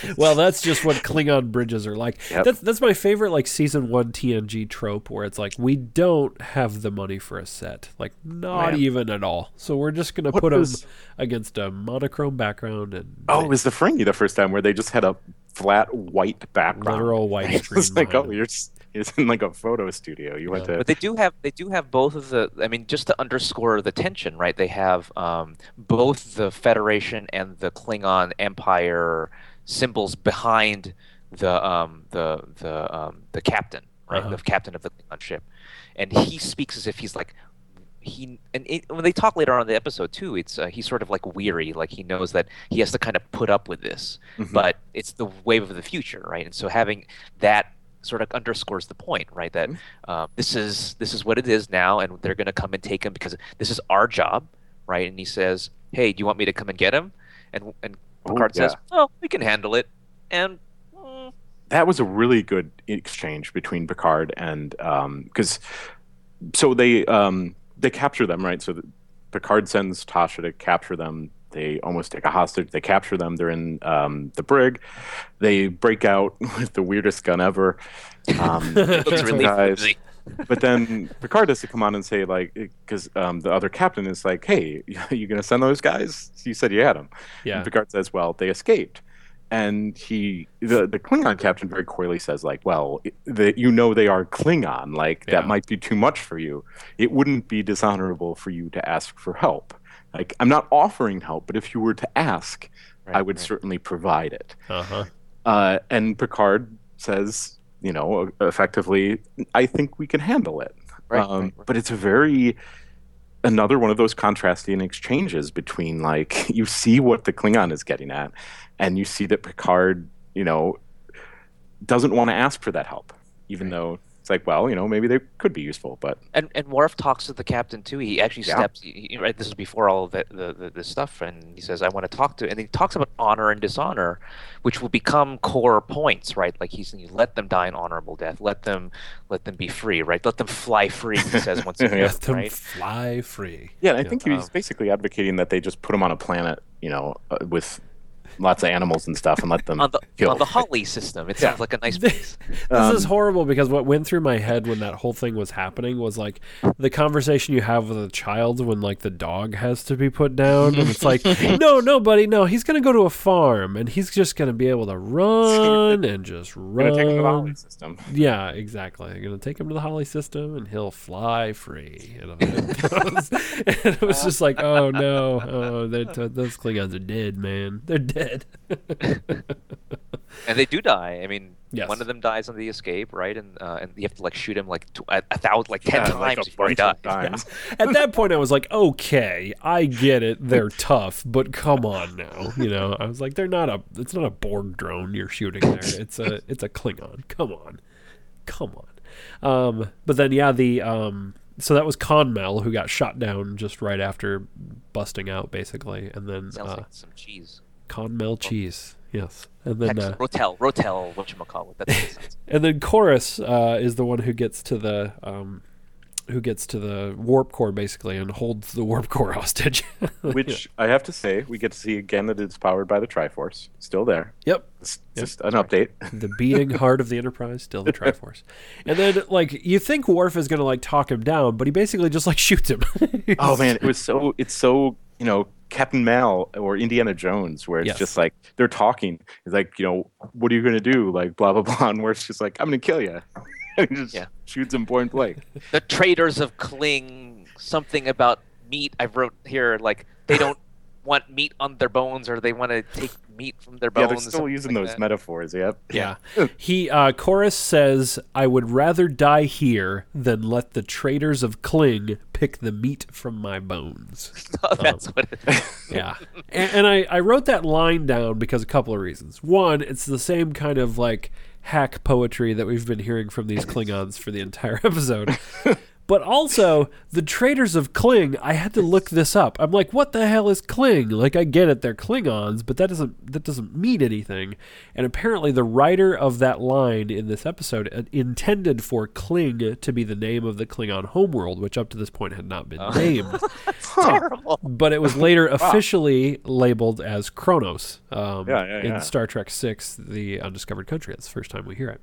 S3: (laughs)
S1: well, that's just what Klingon bridges are like.
S2: Yep.
S1: That's that's my favorite like season one TNG trope where it's like we don't have the money for a set, like not
S2: Man.
S1: even at all. So we're just gonna
S2: What
S1: put 'em
S2: was-
S1: against a monochrome background and
S2: Oh, it was the Ferengi the first time where they just had a flat white background.
S1: literal white (laughs)
S2: It was
S1: screen
S2: like, oh,
S1: behind
S2: you're just, it's in like a photo studio. You went to
S3: But they do have they do have both of the. I mean, just to underscore the tension, right? They have um, both the Federation and the Klingon Empire symbols behind the um, the the um, the captain, right?
S1: Uh-huh.
S3: The captain of the Klingon ship, and he speaks as if he's like he and it, when they talk later on in the episode too, it's uh, he's sort of like weary, like he knows that he has to kind of put up with this,
S2: Mhm.
S3: but it's the wave of the future, right? And so having that sort of underscores the point, right? That uh, this is this is what it is now, and they're going to come and take him because this is our job, right? And he says, "Hey, do you want me to come and get him?" And and Picard says,
S2: yeah.
S3: "Oh, we can handle it." And mm,
S2: that was a really good exchange between Picard and because so they um, they capture them right. So Picard sends Tasha to capture them. They almost take a hostage. They capture them. They're in um, the brig. They break out (laughs) with the weirdest gun ever. Um, (laughs)
S3: it looks really
S2: guys-
S3: flimsy.
S2: but then Picard has to come on and say like because um, the other captain is like, "Hey, (laughs) you gonna send those guys? You said you had them."
S1: Yeah.
S2: And Picard says, "Well, they escaped." And he, the the Klingon captain, very coyly says, "Like, well, that you know they are Klingon. Like
S1: Yeah.
S2: that might be too much for you. It wouldn't be dishonorable for you to ask for help. Like, I'm not offering help, but if you were to ask, I would
S3: right.
S2: certainly provide it."
S1: Uh huh.
S2: Uh, and Picard says, you know, effectively, I think we can handle it.
S3: Right,
S2: um,
S3: right, right.
S2: But it's a very another one of those contrasting exchanges between like (laughs) you see what the Klingon is getting at, and you see that Picard, you know, doesn't want to ask for that help, even though it's like, well, you know, maybe they could be useful, but
S3: And and Worf talks to the captain too. He actually
S2: Yeah.
S3: steps. He, he- right, this is before all of the, the, the this stuff, and he says, "I want to talk to." And he talks about honor and dishonor, which will become core points, right? Like he's you let them die an honorable death. Let them let them be free, right? Let them fly free. He says once (laughs) again,
S1: Let them
S3: right?
S1: fly free.
S2: yeah, I
S1: Yeah.
S2: think he's
S3: Um,
S2: basically advocating that they just put them on a planet, you know, uh, with lots of animals and stuff, and let them
S3: On the
S2: kill.
S3: on the Holly system, it
S2: Yeah.
S3: sounds like a nice (laughs) place.
S1: this is
S2: Um,
S1: horrible because what went through my head when that whole thing was happening was like the conversation you have with a child when like the dog has to be put down and it's like (laughs) no no buddy no he's gonna go to a farm and he's just gonna be able to run and just
S2: We're gonna take them to the Holly system.
S1: yeah exactly I'm gonna take him to the Holly system and he'll fly free (laughs) and it was, and it was just like oh no oh they're t- those Klingons are dead man they're dead
S3: and they do die. I mean,
S1: Yes.
S3: one of them dies on the escape, right? And uh, and you have to like shoot him like tw- a, a thousand, like ten
S2: Yeah,
S3: times
S2: like
S3: before he dies.
S2: bunch of times.
S1: At that point, I was like, okay, I get it. They're tough, but come on now. You know, I was like, they're not a. It's not a Borg drone you're shooting there. It's a. It's a Klingon. Come on, come on. Um, but then yeah, the um, so that was Konmel who got shot down just right after busting out, basically, and then
S3: Sounds
S1: uh,
S3: like some cheese.
S1: Konmel cheese. Yes, and then
S3: Texas,
S1: uh,
S3: Rotel, Rotel, whatchamacallit. That's what it sounds.
S1: and then Korris uh, is the one who gets to the um, who gets to the warp core basically and holds the warp core (laughs) hostage. (laughs)
S2: Which I have to say, we get to see again that it's powered by the Triforce. Still there.
S1: yep,
S2: It's just an update. (laughs)
S1: the beating heart of the Enterprise, still the Triforce. And then like you think Worf is gonna like talk him down, but he basically just like shoots him.
S2: Oh man, it was so it's so you know Captain Mal or Indiana Jones where it's
S1: Yes.
S2: just like they're talking. It's like you know what are you gonna do? Like blah blah blah, (laughs) and where it's just like I'm gonna kill you. (laughs) and just
S3: Yeah.
S2: shoots him point blank. (laughs)
S3: the traders of Kling, something about meat. I wrote here like they don't want meat on their bones, or they want to take meat from their
S2: Yeah, they're still using
S3: like
S2: those
S3: that.
S2: metaphors. Yep.
S1: Yeah. (laughs) He uh Korris says, I would rather die here than let the traitors of Kling pick the meat from my bones. (laughs)
S3: Oh, That's what it is. (laughs)
S1: Yeah. and, and I, I wrote that line down because a couple of reasons. One, it's the same kind of like hack poetry that we've been hearing from these Klingons for the entire episode. But also, the traders of Kling, I had to look this up. I'm like, what the hell is Kling? Like I get it, they're Klingons, but that doesn't that doesn't mean anything. And apparently the writer of that line in this episode uh, intended for Kling to be the name of the Klingon homeworld, which up to this point had not been named (laughs)
S3: terrible.
S1: but it was later (laughs) officially labeled as Kronos um,
S2: Yeah, yeah,
S1: in
S2: yeah.
S1: Star Trek Six: The Undiscovered Country. That's the first time we hear it.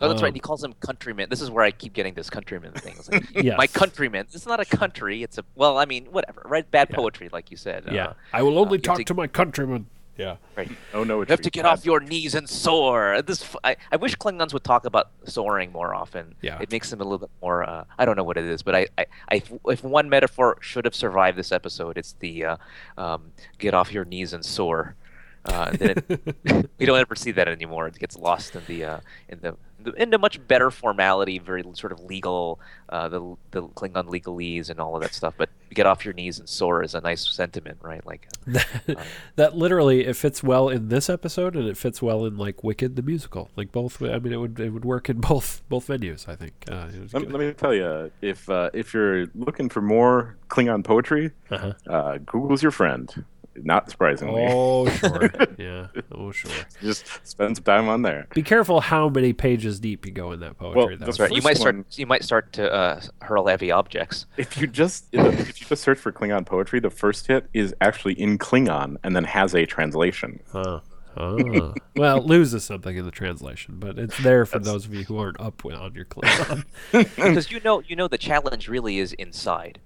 S3: Oh, that's right.
S1: Um,
S3: He calls them countrymen. This is where I keep getting this countryman thing. It's like, (laughs)
S1: Yes.
S3: My countrymen. It's not a country. It's a well. I mean, whatever. Right? Bad poetry, like you said.
S1: yeah,
S3: Uh,
S1: I will only
S3: you have
S1: talk
S3: to-
S1: to my countrymen. Yeah,
S3: right.
S2: Oh no,
S3: You have to get off your knees and soar. This f- I, I wish Klingons would talk about soaring more often.
S1: Yeah.
S3: it makes them a little bit more. Uh, I don't know what it is, but I, I, I if one metaphor should have survived this episode, it's the uh, um, get off your knees and soar. Uh, then it, (laughs) (laughs) we don't ever see that anymore. It gets lost in the uh, in the in the much better formality, very sort of legal, uh, the the Klingon legalese and all of that stuff. But get off your knees and soar is a nice sentiment, right? Like, (laughs)
S1: that literally it fits well in this episode, and it fits well in like Wicked the musical. Like both, I mean, it would it would work in both both venues. I think. Uh, it was
S2: Let,
S1: good.
S2: let me tell you, if uh, if you're looking for more Klingon poetry,
S1: Uh-huh.
S2: uh, Google's your friend. Not surprisingly,
S1: Oh (laughs) sure, yeah. Oh sure. (laughs)
S2: just spend some time on there.
S1: Be careful how many pages deep you go in that poetry.
S2: Well,
S1: though.
S2: that's
S3: right. You
S2: First
S3: might start. You might start to uh, hurl heavy objects.
S2: If you just if you just search for Klingon poetry, the first hit is actually in Klingon and then has a translation.
S1: Oh. Oh. well, it loses something in the translation, but it's there for those of you who aren't up on your Klingon. (laughs)
S3: because you know you know the challenge really is inside.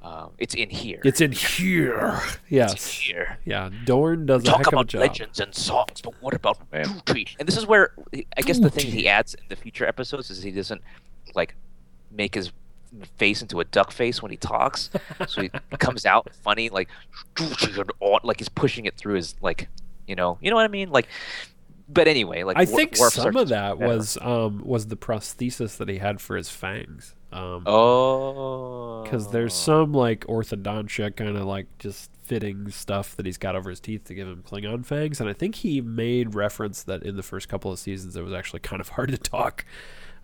S3: Um, it's in here.
S1: it's in here.
S3: It's
S1: Yes.
S3: here.
S1: Yeah, Dorn does a
S3: Talk
S1: heck of a
S3: about
S1: job.
S3: legends and songs, but what about
S2: Man.
S3: duty? And this is where I guess the thing he adds in the future episodes is he doesn't like make his face into a duck face when he talks, so he (laughs) comes out funny like duty like he's pushing it through his like you know you know what I mean like. But anyway, like
S1: I
S3: Wor-
S1: think some of that
S3: whatever.
S1: was um, was the prosthesis that he had for his fangs. Um,
S3: Oh.
S1: because there's some like orthodontia kind of like just fitting stuff that he's got over his teeth to give him Klingon fangs, and I think he made reference that in the first couple of seasons it was actually kind of (laughs) hard to talk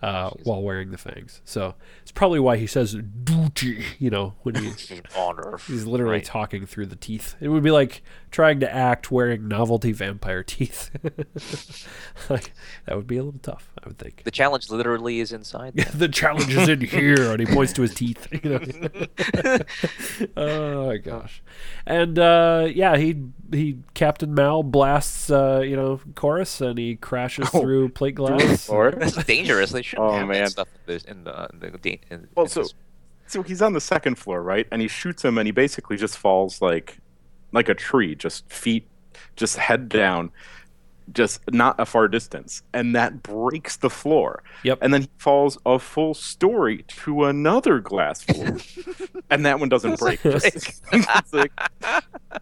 S1: uh, while wearing the fangs. So it's probably why he says duty, you know, when he (laughs)
S3: honor.
S1: he's literally
S3: Right.
S1: talking through the teeth. It would be like trying to act wearing novelty vampire (laughs) teeth. (laughs) like, that would be a little tough, I would think.
S3: The challenge literally is inside.
S1: the challenge is in (laughs) here, and he points to his teeth. You know? oh my gosh! And uh, yeah, he he Captain Mal blasts uh, you know Korris, and he crashes
S2: Oh,
S1: through plate glass.
S2: Or
S3: That's dangerous. They shouldn't
S2: Oh,
S3: have
S2: man.
S3: that stuff in the in the, in in,
S2: Well,
S3: in
S2: so
S3: this-
S2: so he's on the second floor, right? And he shoots him, and he basically just falls like like a tree, just feet, just head down, just not a far distance, and that breaks the floor.
S1: Yep.
S2: And then he falls a full story to another glass (laughs) floor, and that one doesn't break. (laughs) (laughs) like,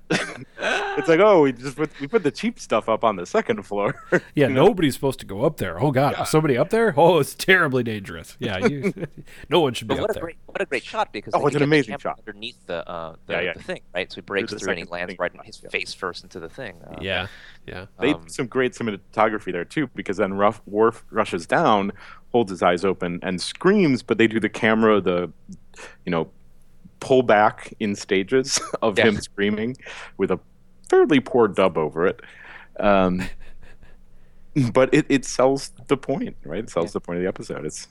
S2: it's like, oh, we just put, we put the cheap stuff up on the second floor. (laughs)
S1: Yeah,
S2: You know?
S1: nobody's supposed to go up there. Oh God, is somebody up there? Oh, it's terribly dangerous. Yeah, you, (laughs) no one should be
S3: but
S1: up
S3: what a
S1: there.
S3: great what a great shot because
S2: Oh, it's an amazing shot.
S3: underneath the uh the,
S2: Yeah, yeah.
S3: the thing right so he breaks
S2: the
S3: through and he lands
S2: thing
S3: right on his
S2: yeah.
S3: face first into the thing. Uh,
S1: Yeah, yeah.
S2: They
S3: Um,
S2: some great cinematography there too, because then Ruff, Worf rushes down, holds his eyes open, and screams. But they do the camera, the you know, pull back in stages (laughs) of
S3: Yeah.
S2: him screaming with a fairly poor dub over it. Um, but it, it sells the point, right? It sells the point of the episode. It's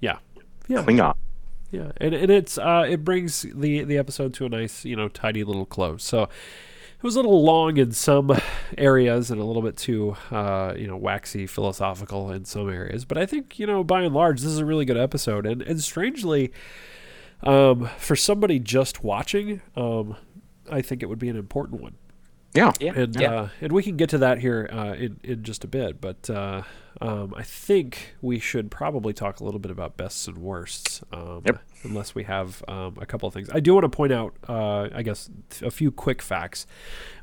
S1: Yeah. Yeah.
S2: Klingon.
S1: Yeah, and, and it's uh, it brings the the episode to a nice you know tidy little close. So it was a little long in some areas and a little bit too uh, you know waxy philosophical in some areas, but I think you know by and large this is a really good episode. And and strangely, um, for somebody just watching, um, I think it would be an important one.
S2: Yeah.
S3: Yeah.
S1: And
S3: yeah.
S1: uh, and we can get to that here uh, in in just a bit, but uh, um, I think we should probably talk a little bit about bests and worsts. Um,
S2: Yep.
S1: Unless we have um, a couple of things, I do want to point out, uh, I guess, a few quick facts.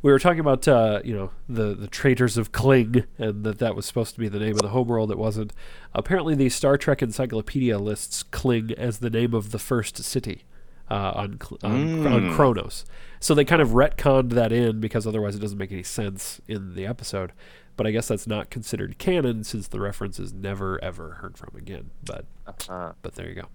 S1: We were talking about uh, you know the the traitors of Kling, and that that was supposed to be the name of the homeworld. It wasn't. Apparently, the Star Trek Encyclopedia lists Kling as the name of the first city uh, on on, on Kronos. So they kind of retconned that in because otherwise it doesn't make any sense in the episode. But I guess that's not considered canon since the reference is never ever heard from again. But
S3: Uh,
S1: but there you go.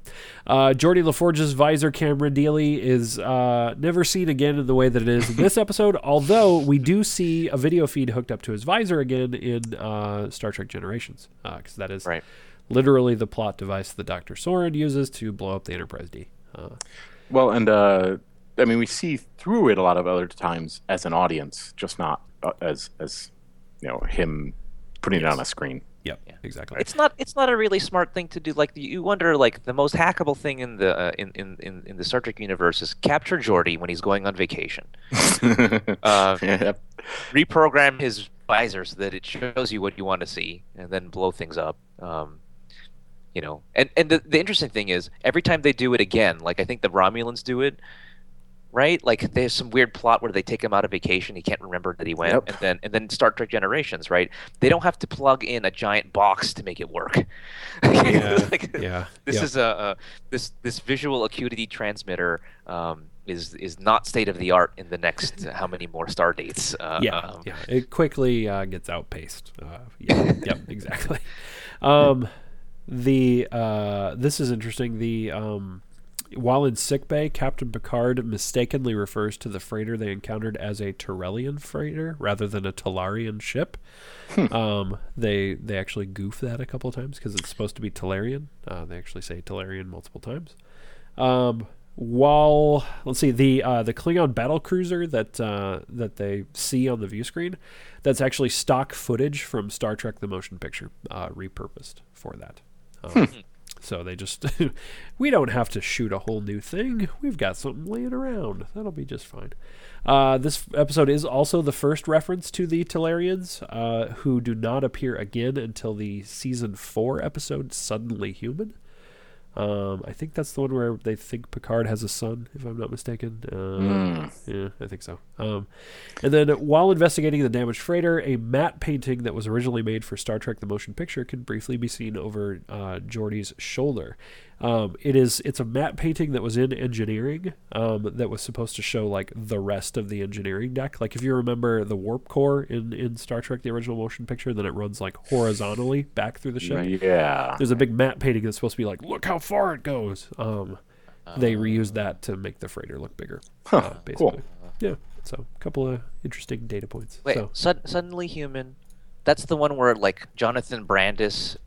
S1: Uh, Geordi LaForge's visor camera dealie is uh, never seen again in the way that it is in this episode. Although we do see a video feed hooked up to his visor again in uh, Star Trek Generations, because that is
S3: Right.
S1: literally the plot device that Doctor Soran uses to blow up the Enterprise D. Uh,
S2: Well, and uh, I mean, we see through it a lot of other times as an audience, just not uh, as as you know him putting it on a screen.
S1: yep, exactly.
S3: it's not it's not a really smart thing to do. Like you wonder, like the most hackable thing in the uh, in, in, in in the Star Trek universe is capture Geordi when he's going on vacation. (laughs) Uh, (laughs)
S2: Yep.
S3: reprogram his visor so that it shows you what you want to see, and then blow things up. Um, you know, and and the, the interesting thing is every time they do it again, like I think the Romulans do it, right? Like there's some weird plot where they take him out of vacation, he can't remember that he went,
S2: Yep.
S3: and then and then Star Trek Generations, right? They don't have to plug in a giant box to make it work. (laughs)
S1: Yeah,
S3: Like,
S1: yeah,
S3: This
S1: yeah.
S3: is a, a this this visual acuity transmitter um, is is not state of the art in the next uh, how many more star dates? Uh,
S1: yeah,
S3: um,
S1: yeah. It quickly uh, gets outpaced. Uh, yeah, (laughs) yep, exactly. Um, the uh, this is interesting. The um, while in sickbay, Captain Picard mistakenly refers to the freighter they encountered as a Torellian freighter rather than a Talarian ship. um, they they actually goof that a couple of times because it's supposed to be Talarian. Uh, they actually say Talarian multiple times. Um, while let's see the uh, the Klingon battle cruiser that uh, that they see on the view screen, that's actually stock footage from Star Trek: The Motion Picture, uh, repurposed for that. Um, So they just (laughs) we don't have to shoot a whole new thing. We've got something laying around. That'll be just fine. Uh, this episode is also the first reference to the Talarians, uh, who do not appear again until the season four episode "Suddenly Human." Um, I think that's the one where they think Picard has a son, if I'm not mistaken. Uh, Yeah, I think so. Um, and then while investigating the damaged freighter, a matte painting that was originally made for Star Trek: The Motion Picture can briefly be seen over uh, Geordi's shoulder. Um, it is it's a matte painting that was in engineering um, that was supposed to show like the rest of the engineering deck. Like if you remember the warp core in in Star Trek: The Original Motion Picture, then it runs like horizontally back through the ship
S2: Yeah.
S1: there's a big matte painting that's supposed to be like, look how far it goes. Um, they reused that to make the freighter look bigger.
S2: Huh,
S1: uh, basically.
S2: cool.
S1: Yeah. So a couple of interesting data points.
S3: Wait,
S1: so
S3: sud- suddenly human. That's the one where like Jonathan Brandis.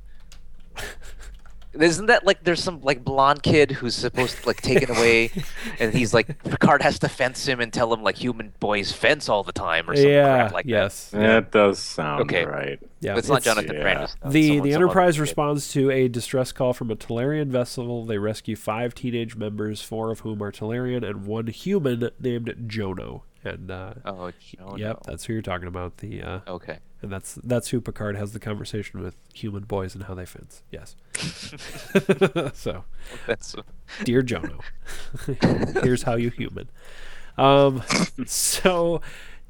S3: Isn't that like there's some like blonde kid who's supposed to like taken away, (laughs) and he's like Picard has to fence him and tell him like human boys fence all the time or something
S1: yeah,
S3: crap like that.
S1: yes,
S2: That does sound
S3: Okay.
S2: right.
S1: yeah.
S3: But it's not
S1: it's-
S3: Jonathan
S2: yeah.
S3: Brandis. though.
S1: The
S3: someone-
S1: the
S3: some other
S1: Enterprise
S3: kid.
S1: responds to a distress call from a Talarian vessel. They rescue five teenage members, four of whom are Talarian, and one human named Jono. And uh,
S3: Oh, Jono.
S1: yep, that's who you're talking about. The uh,
S3: Okay.
S1: And that's that's who Picard has the conversation with human boys and how they fence. Yes. (laughs) so
S3: That's
S1: Dear Jono, here's how you human. Um, so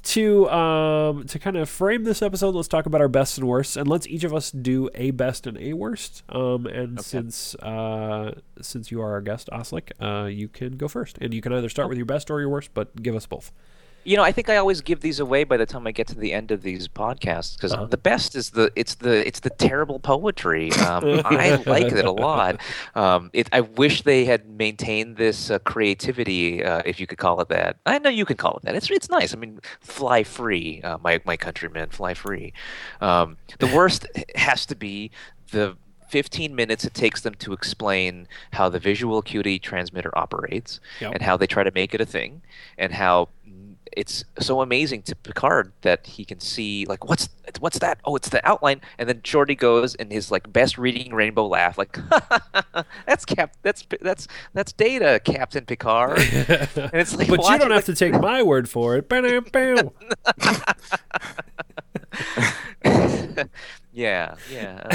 S1: to um to kind of frame this episode, let's talk about our best and worst, and let's each of us do a best and a worst. Um, and since uh since you are our guest, Oslec, uh, you can go first, and you can either start with your best or your worst, but give us both.
S3: You know, I think I always give these away by the time I get to the end of these podcasts because
S1: Uh-huh.
S3: the best is the it's the it's the terrible poetry. Um, I like it a lot. Um, it, I wish they had maintained this uh, creativity, uh, if you could call it that. I know you can call it that. It's it's nice. I mean, fly free, uh, my my countrymen, fly free. Um, the worst has to be the 15 minutes it takes them to explain how the visual acuity transmitter operates
S1: Yep.
S3: and how they try to make it a thing and how it's so amazing to Picard that he can see like what's what's that? Oh, it's the outline. And then Geordi goes and his like best reading rainbow laugh, like (laughs) that's Cap, that's that's that's Data, Captain Picard. (laughs) and it's like,
S1: but you don't have
S3: like,
S1: to take my word for it. Bam, bam. (laughs)
S3: yeah, yeah.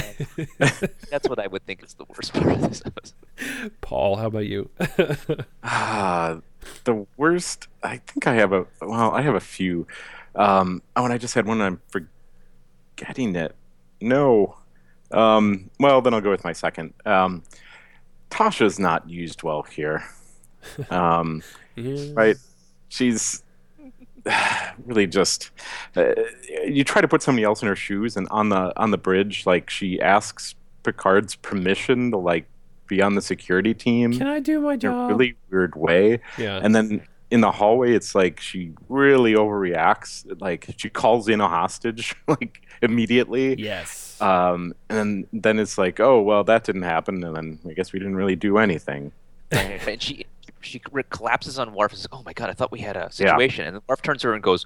S3: uh, that's what I would think is the worst part of this episode.
S1: Paul, how about you?
S2: Ah, the worst. I think I have a. Well, I have a few. Um, oh, and I just had one. I'm forgetting it. No. Um, well, then I'll go with my second. Um, Tasha's not used well here. Um, (laughs)
S1: Yeah.
S2: right? She's (sighs) really just. Uh, you try to put somebody else in her shoes, and on the on the bridge, like she asks Picard's permission to like be on the security team
S1: Can I do my job?
S2: in a
S1: job?
S2: really weird way.
S1: yeah.
S2: And then in the hallway, it's like she really overreacts. Like she calls in a hostage (laughs) like immediately.
S1: yes.
S2: Um, and then then it's like, oh well, that didn't happen, and then I guess we didn't really do anything. (laughs)
S3: and she she collapses on Worf and says, "Oh my god, I thought we had a situation." And then Worf turns to her and goes,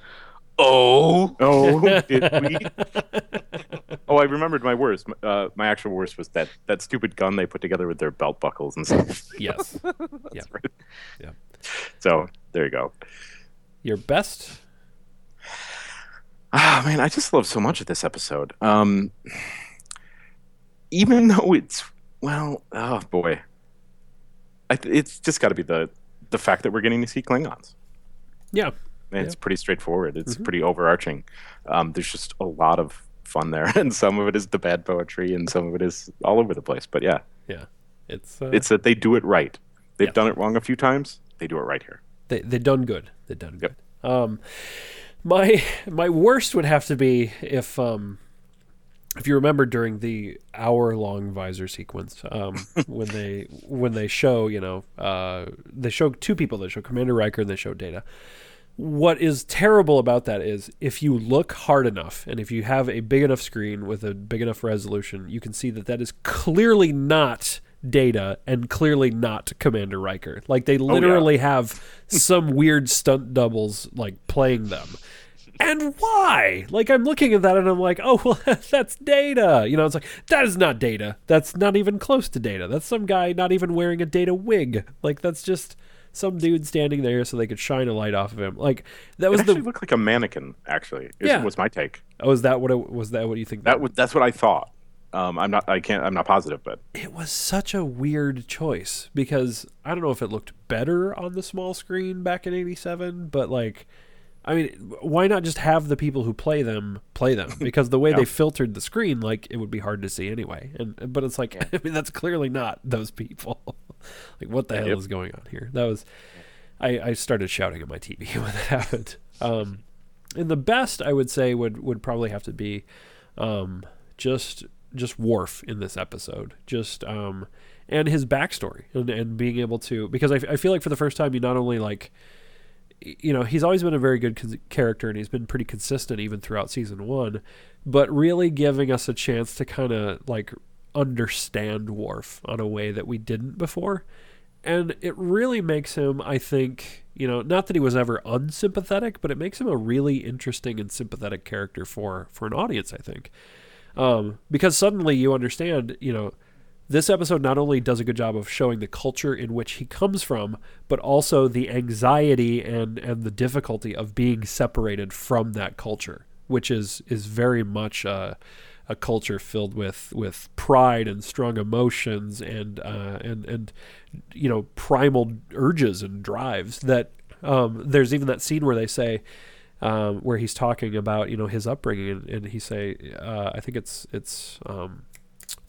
S3: "Oh."
S2: Oh, (laughs) did we? oh, I remembered my worst. Uh, my actual worst was that that stupid gun they put together with their belt buckles and stuff. (laughs)
S1: yes. (laughs) Yeah. Yeah.
S2: so there you go.
S1: Your best? (sighs)
S2: Ah, man, I just love so much of this episode. Um, even though it's well, oh boy, I it's just got to be the the fact that we're getting to see Klingons.
S1: Yeah.
S2: It's pretty straightforward. It's pretty overarching. Um, there's just a lot of fun there, (laughs) and some of it is the bad poetry, and some of it is all over the place. But yeah,
S1: Yeah. It's uh,
S2: it's that they do it right. They've
S1: Yeah.
S2: done it wrong a few times. They do it right here.
S1: they they done good. They done
S2: Yep.
S1: good. Um, my my worst would have to be if um if you remember during the hour long visor sequence um (laughs) when they when they show you know uh they show two people they show Commander Riker and they show Data. What is terrible about that is if you look hard enough and if you have a big enough screen with a big enough resolution, you can see that that is clearly not Data and clearly not Commander Riker. Like they oh, literally have some (laughs) weird stunt doubles like playing them. And why? Like I'm looking at that and I'm like, oh (laughs) well, that's Data. You know, it's like that is not Data. That's not even close to Data. That's some guy not even wearing a Data wig. Like that's just some dude standing there so they could shine a light off of him. Like that
S2: It
S1: was
S2: actually
S1: the.
S2: looked like a mannequin. Actually, is,
S1: Yeah.
S2: was my take.
S1: Oh, is that what it was? That what you think?
S2: That was that's what I thought. Um, I'm not. I can't. I'm not positive, but
S1: it was such a weird choice because I don't know if it looked better on the small screen back in '87, but like, I mean, why not just have the people who play them play them? (laughs) Because the way they filtered the screen, like, it would be hard to see anyway. And but it's like, (laughs) I mean, that's clearly not those people. (laughs) like, what the hell
S2: Yep.
S1: is going on here? That was, I, I started shouting at my TV when that happened. Um, and the best I would say would would probably have to be, um, just just Worf in this episode, just um, and his backstory and and being able to because I, I feel like for the first time you not only like you know he's always been a very good character and he's been pretty consistent even throughout season one but really giving us a chance to kind of like understand Worf on a way that we didn't before. And it really makes him i think you know not that he was ever unsympathetic but it makes him a really interesting and sympathetic character for for an audience i think. Um, because suddenly you understand you know this episode not only does a good job of showing the culture in which he comes from, but also the anxiety and and the difficulty of being separated from that culture, which is is very much uh, a culture filled with with pride and strong emotions and uh, and and you know primal urges and drives. That um, there's even that scene where they say. Um, where he's talking about you know his upbringing and, and he say uh, I think it's it's um,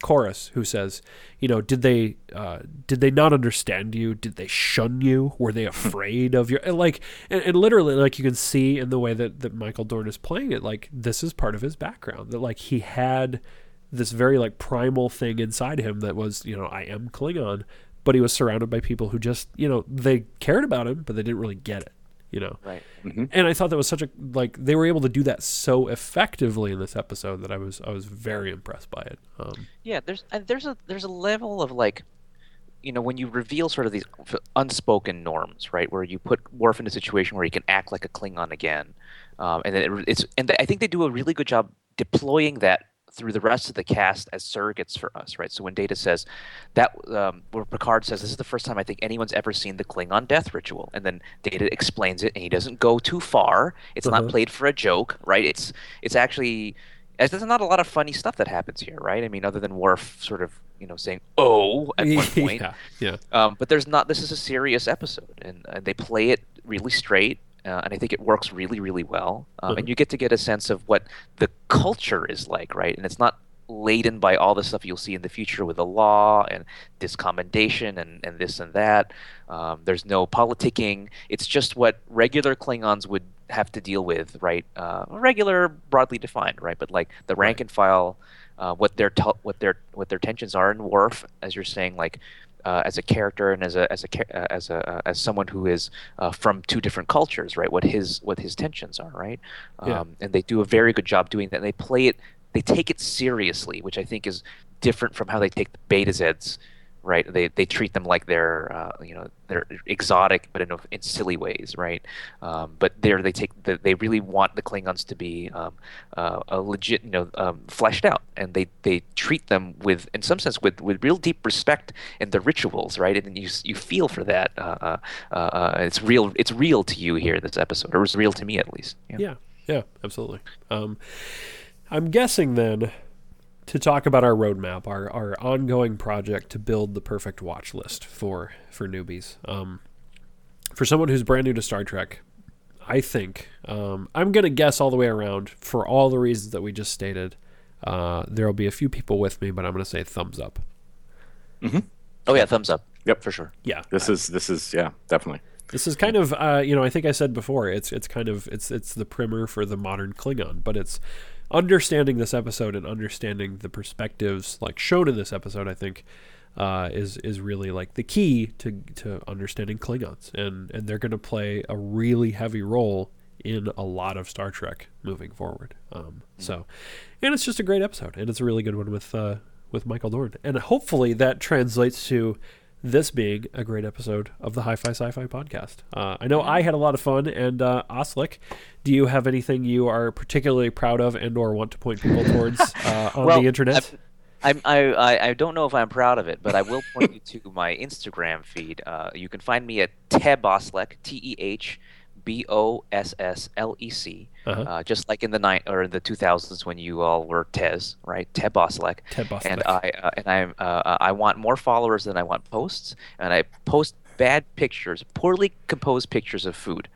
S1: Korris who says, you know, did they uh, did they not understand you? Did they shun you? Were they (laughs) afraid of your and like and, and literally like you can see in the way that that Michael Dorn is playing it, like this is part of his background that like he had this very like primal thing inside him that was you know I am Klingon, but he was surrounded by people who just you know they cared about him, but they didn't really get it. You know,
S3: Right.
S1: and I thought that was such a like they were able to do that so effectively in this episode that I was I was very impressed by it. Um,
S3: Yeah, there's there's a there's a level of like, you know, when you reveal sort of these unspoken norms, right? Where you put Worf in a situation where he can act like a Klingon again, um, and then it, it's and th- I think they do a really good job deploying that through the rest of the cast as surrogates for us, right? So when Data says that, um, where Picard says this is the first time I think anyone's ever seen the Klingon death ritual, and then Data explains it, and he doesn't go too far. It's
S1: Uh-huh.
S3: not played for a joke, right? It's it's actually as there's not a lot of funny stuff that happens here, right? I mean, other than Worf sort of, you know, saying "oh" at one (laughs) point.
S1: yeah, yeah,
S3: Um, but there's not. This is a serious episode, and, and they play it really straight, uh, and I think it works really, really well. Um,
S1: Mhm.
S3: And you get to get a sense of what the culture is like, right? And it's not laden by all the stuff you'll see in the future with the law and discommendation and, and this and that. Um, there's no politicking. It's just what regular Klingons would have to deal with, right? Uh, regular, broadly defined, right? But like the rank and file, uh, what their tel- what their what their tensions are in Worf, as you're saying, like uh, as a character and as a as a uh, as a uh, as someone who is uh, from two different cultures, right? What his what his tensions are, right? Um, And they do a very good job doing that. And they play it, they take it seriously, which I think is different from how they take the Betazeds, right? They they treat them like they're uh, you know they're exotic, but in in silly ways, right? Um, but there they take the, they really want the Klingons to be um, uh, a legit, you know, um, fleshed out, and they, they treat them with, in some sense, with, with real deep respect in the rituals, right? And you you feel for that. Uh, uh, uh, uh, it's real. It's real to you here this episode, or it was real to me at least. Yeah.
S1: yeah, yeah, absolutely. Um, I'm guessing then to talk about our roadmap, our our ongoing project to build the perfect watch list for for newbies. Um, for someone who's brand new to Star Trek, I think um, I'm going to guess all the way around for all the reasons that we just stated. Uh, there will be a few people with me, but I'm going to say thumbs up.
S3: Oh yeah, thumbs up.
S2: Yep.
S3: for sure.
S1: Yeah,
S2: This is this is yeah, definitely.
S1: This is kind of, uh, you know, I think I said before, it's it's kind of it's it's the primer for the modern Klingon, but it's understanding this episode and understanding the perspectives like shown in this episode. I think uh, is is really like the key to to understanding Klingons, and and they're going to play a really heavy role in a lot of Star Trek moving forward. Um, so, and it's just a great episode, and it's a really good one with uh, with Michael Dorn, and hopefully that translates to this being a great episode of the Hi-Fi Sci-Fi podcast. Uh, I know I had a lot of fun, and uh, Oslec, do you have anything you are particularly proud of and/or want to point people towards (laughs) uh, on
S3: Well,
S1: the internet?
S3: I, I I don't know if I'm proud of it, but I will point you to my Instagram feed. Uh, you can find me at Teboslec, T E H B O S S L E C.
S1: Uh-huh.
S3: Uh, just like in the night or in the 2000s when you all were Tez, right? Teboslec.
S1: Ted Boslek.
S3: And I uh, and I uh, I want more followers than I want posts, and I post bad pictures, poorly composed pictures of food.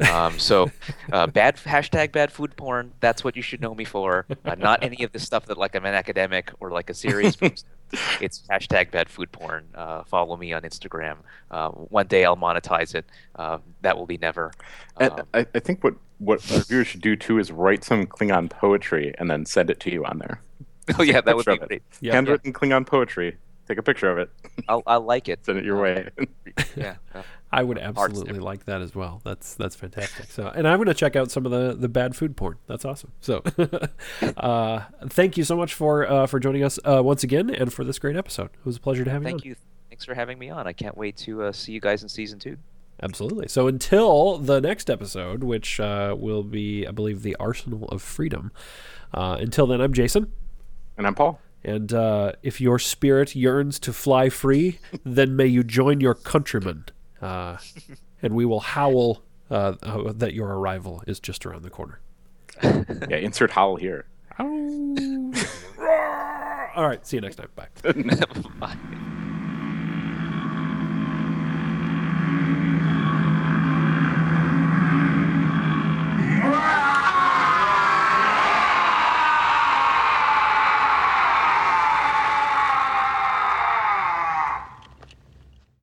S3: Um, so, uh, (laughs) bad hashtag bad food porn. That's what you should know me for. Uh, not any of the stuff that like I'm an academic or like a serious (laughs) person. It's hashtag bad food porn. Uh, follow me on Instagram. Uh, one day I'll monetize it. Uh, that will be never.
S2: And
S3: Um,
S2: I, I think what what our viewers should do too is write some Klingon poetry and then send it to you on there. (laughs)
S3: oh yeah, that would be great.
S1: Yeah.
S2: Handwritten Klingon poetry. Take a picture of it.
S3: I'll, I'll like it.
S2: Send it your way. (laughs)
S3: Yeah.
S1: I would absolutely like that as well. That's that's fantastic. So, and I'm going to check out some of the, the bad food porn. That's awesome. So, (laughs) uh, thank you so much for uh, for joining us uh, once again and for this great episode. It was a pleasure to have you.
S3: Thank
S1: on.
S3: you. Thanks for having me on. I can't wait to uh, see you guys in season two.
S1: Absolutely. So until the next episode, which uh, will be, I believe, the Arsenal of Freedom. Uh, until then, I'm Jason.
S2: and I'm Paul.
S1: And uh, if your spirit yearns to fly free, then may you join your countrymen. Uh, and we will howl uh, uh, that your arrival is just around the corner. (laughs)
S2: Yeah, insert howl here. (laughs)
S1: All right. See you next time. Bye. (laughs)
S3: Bye.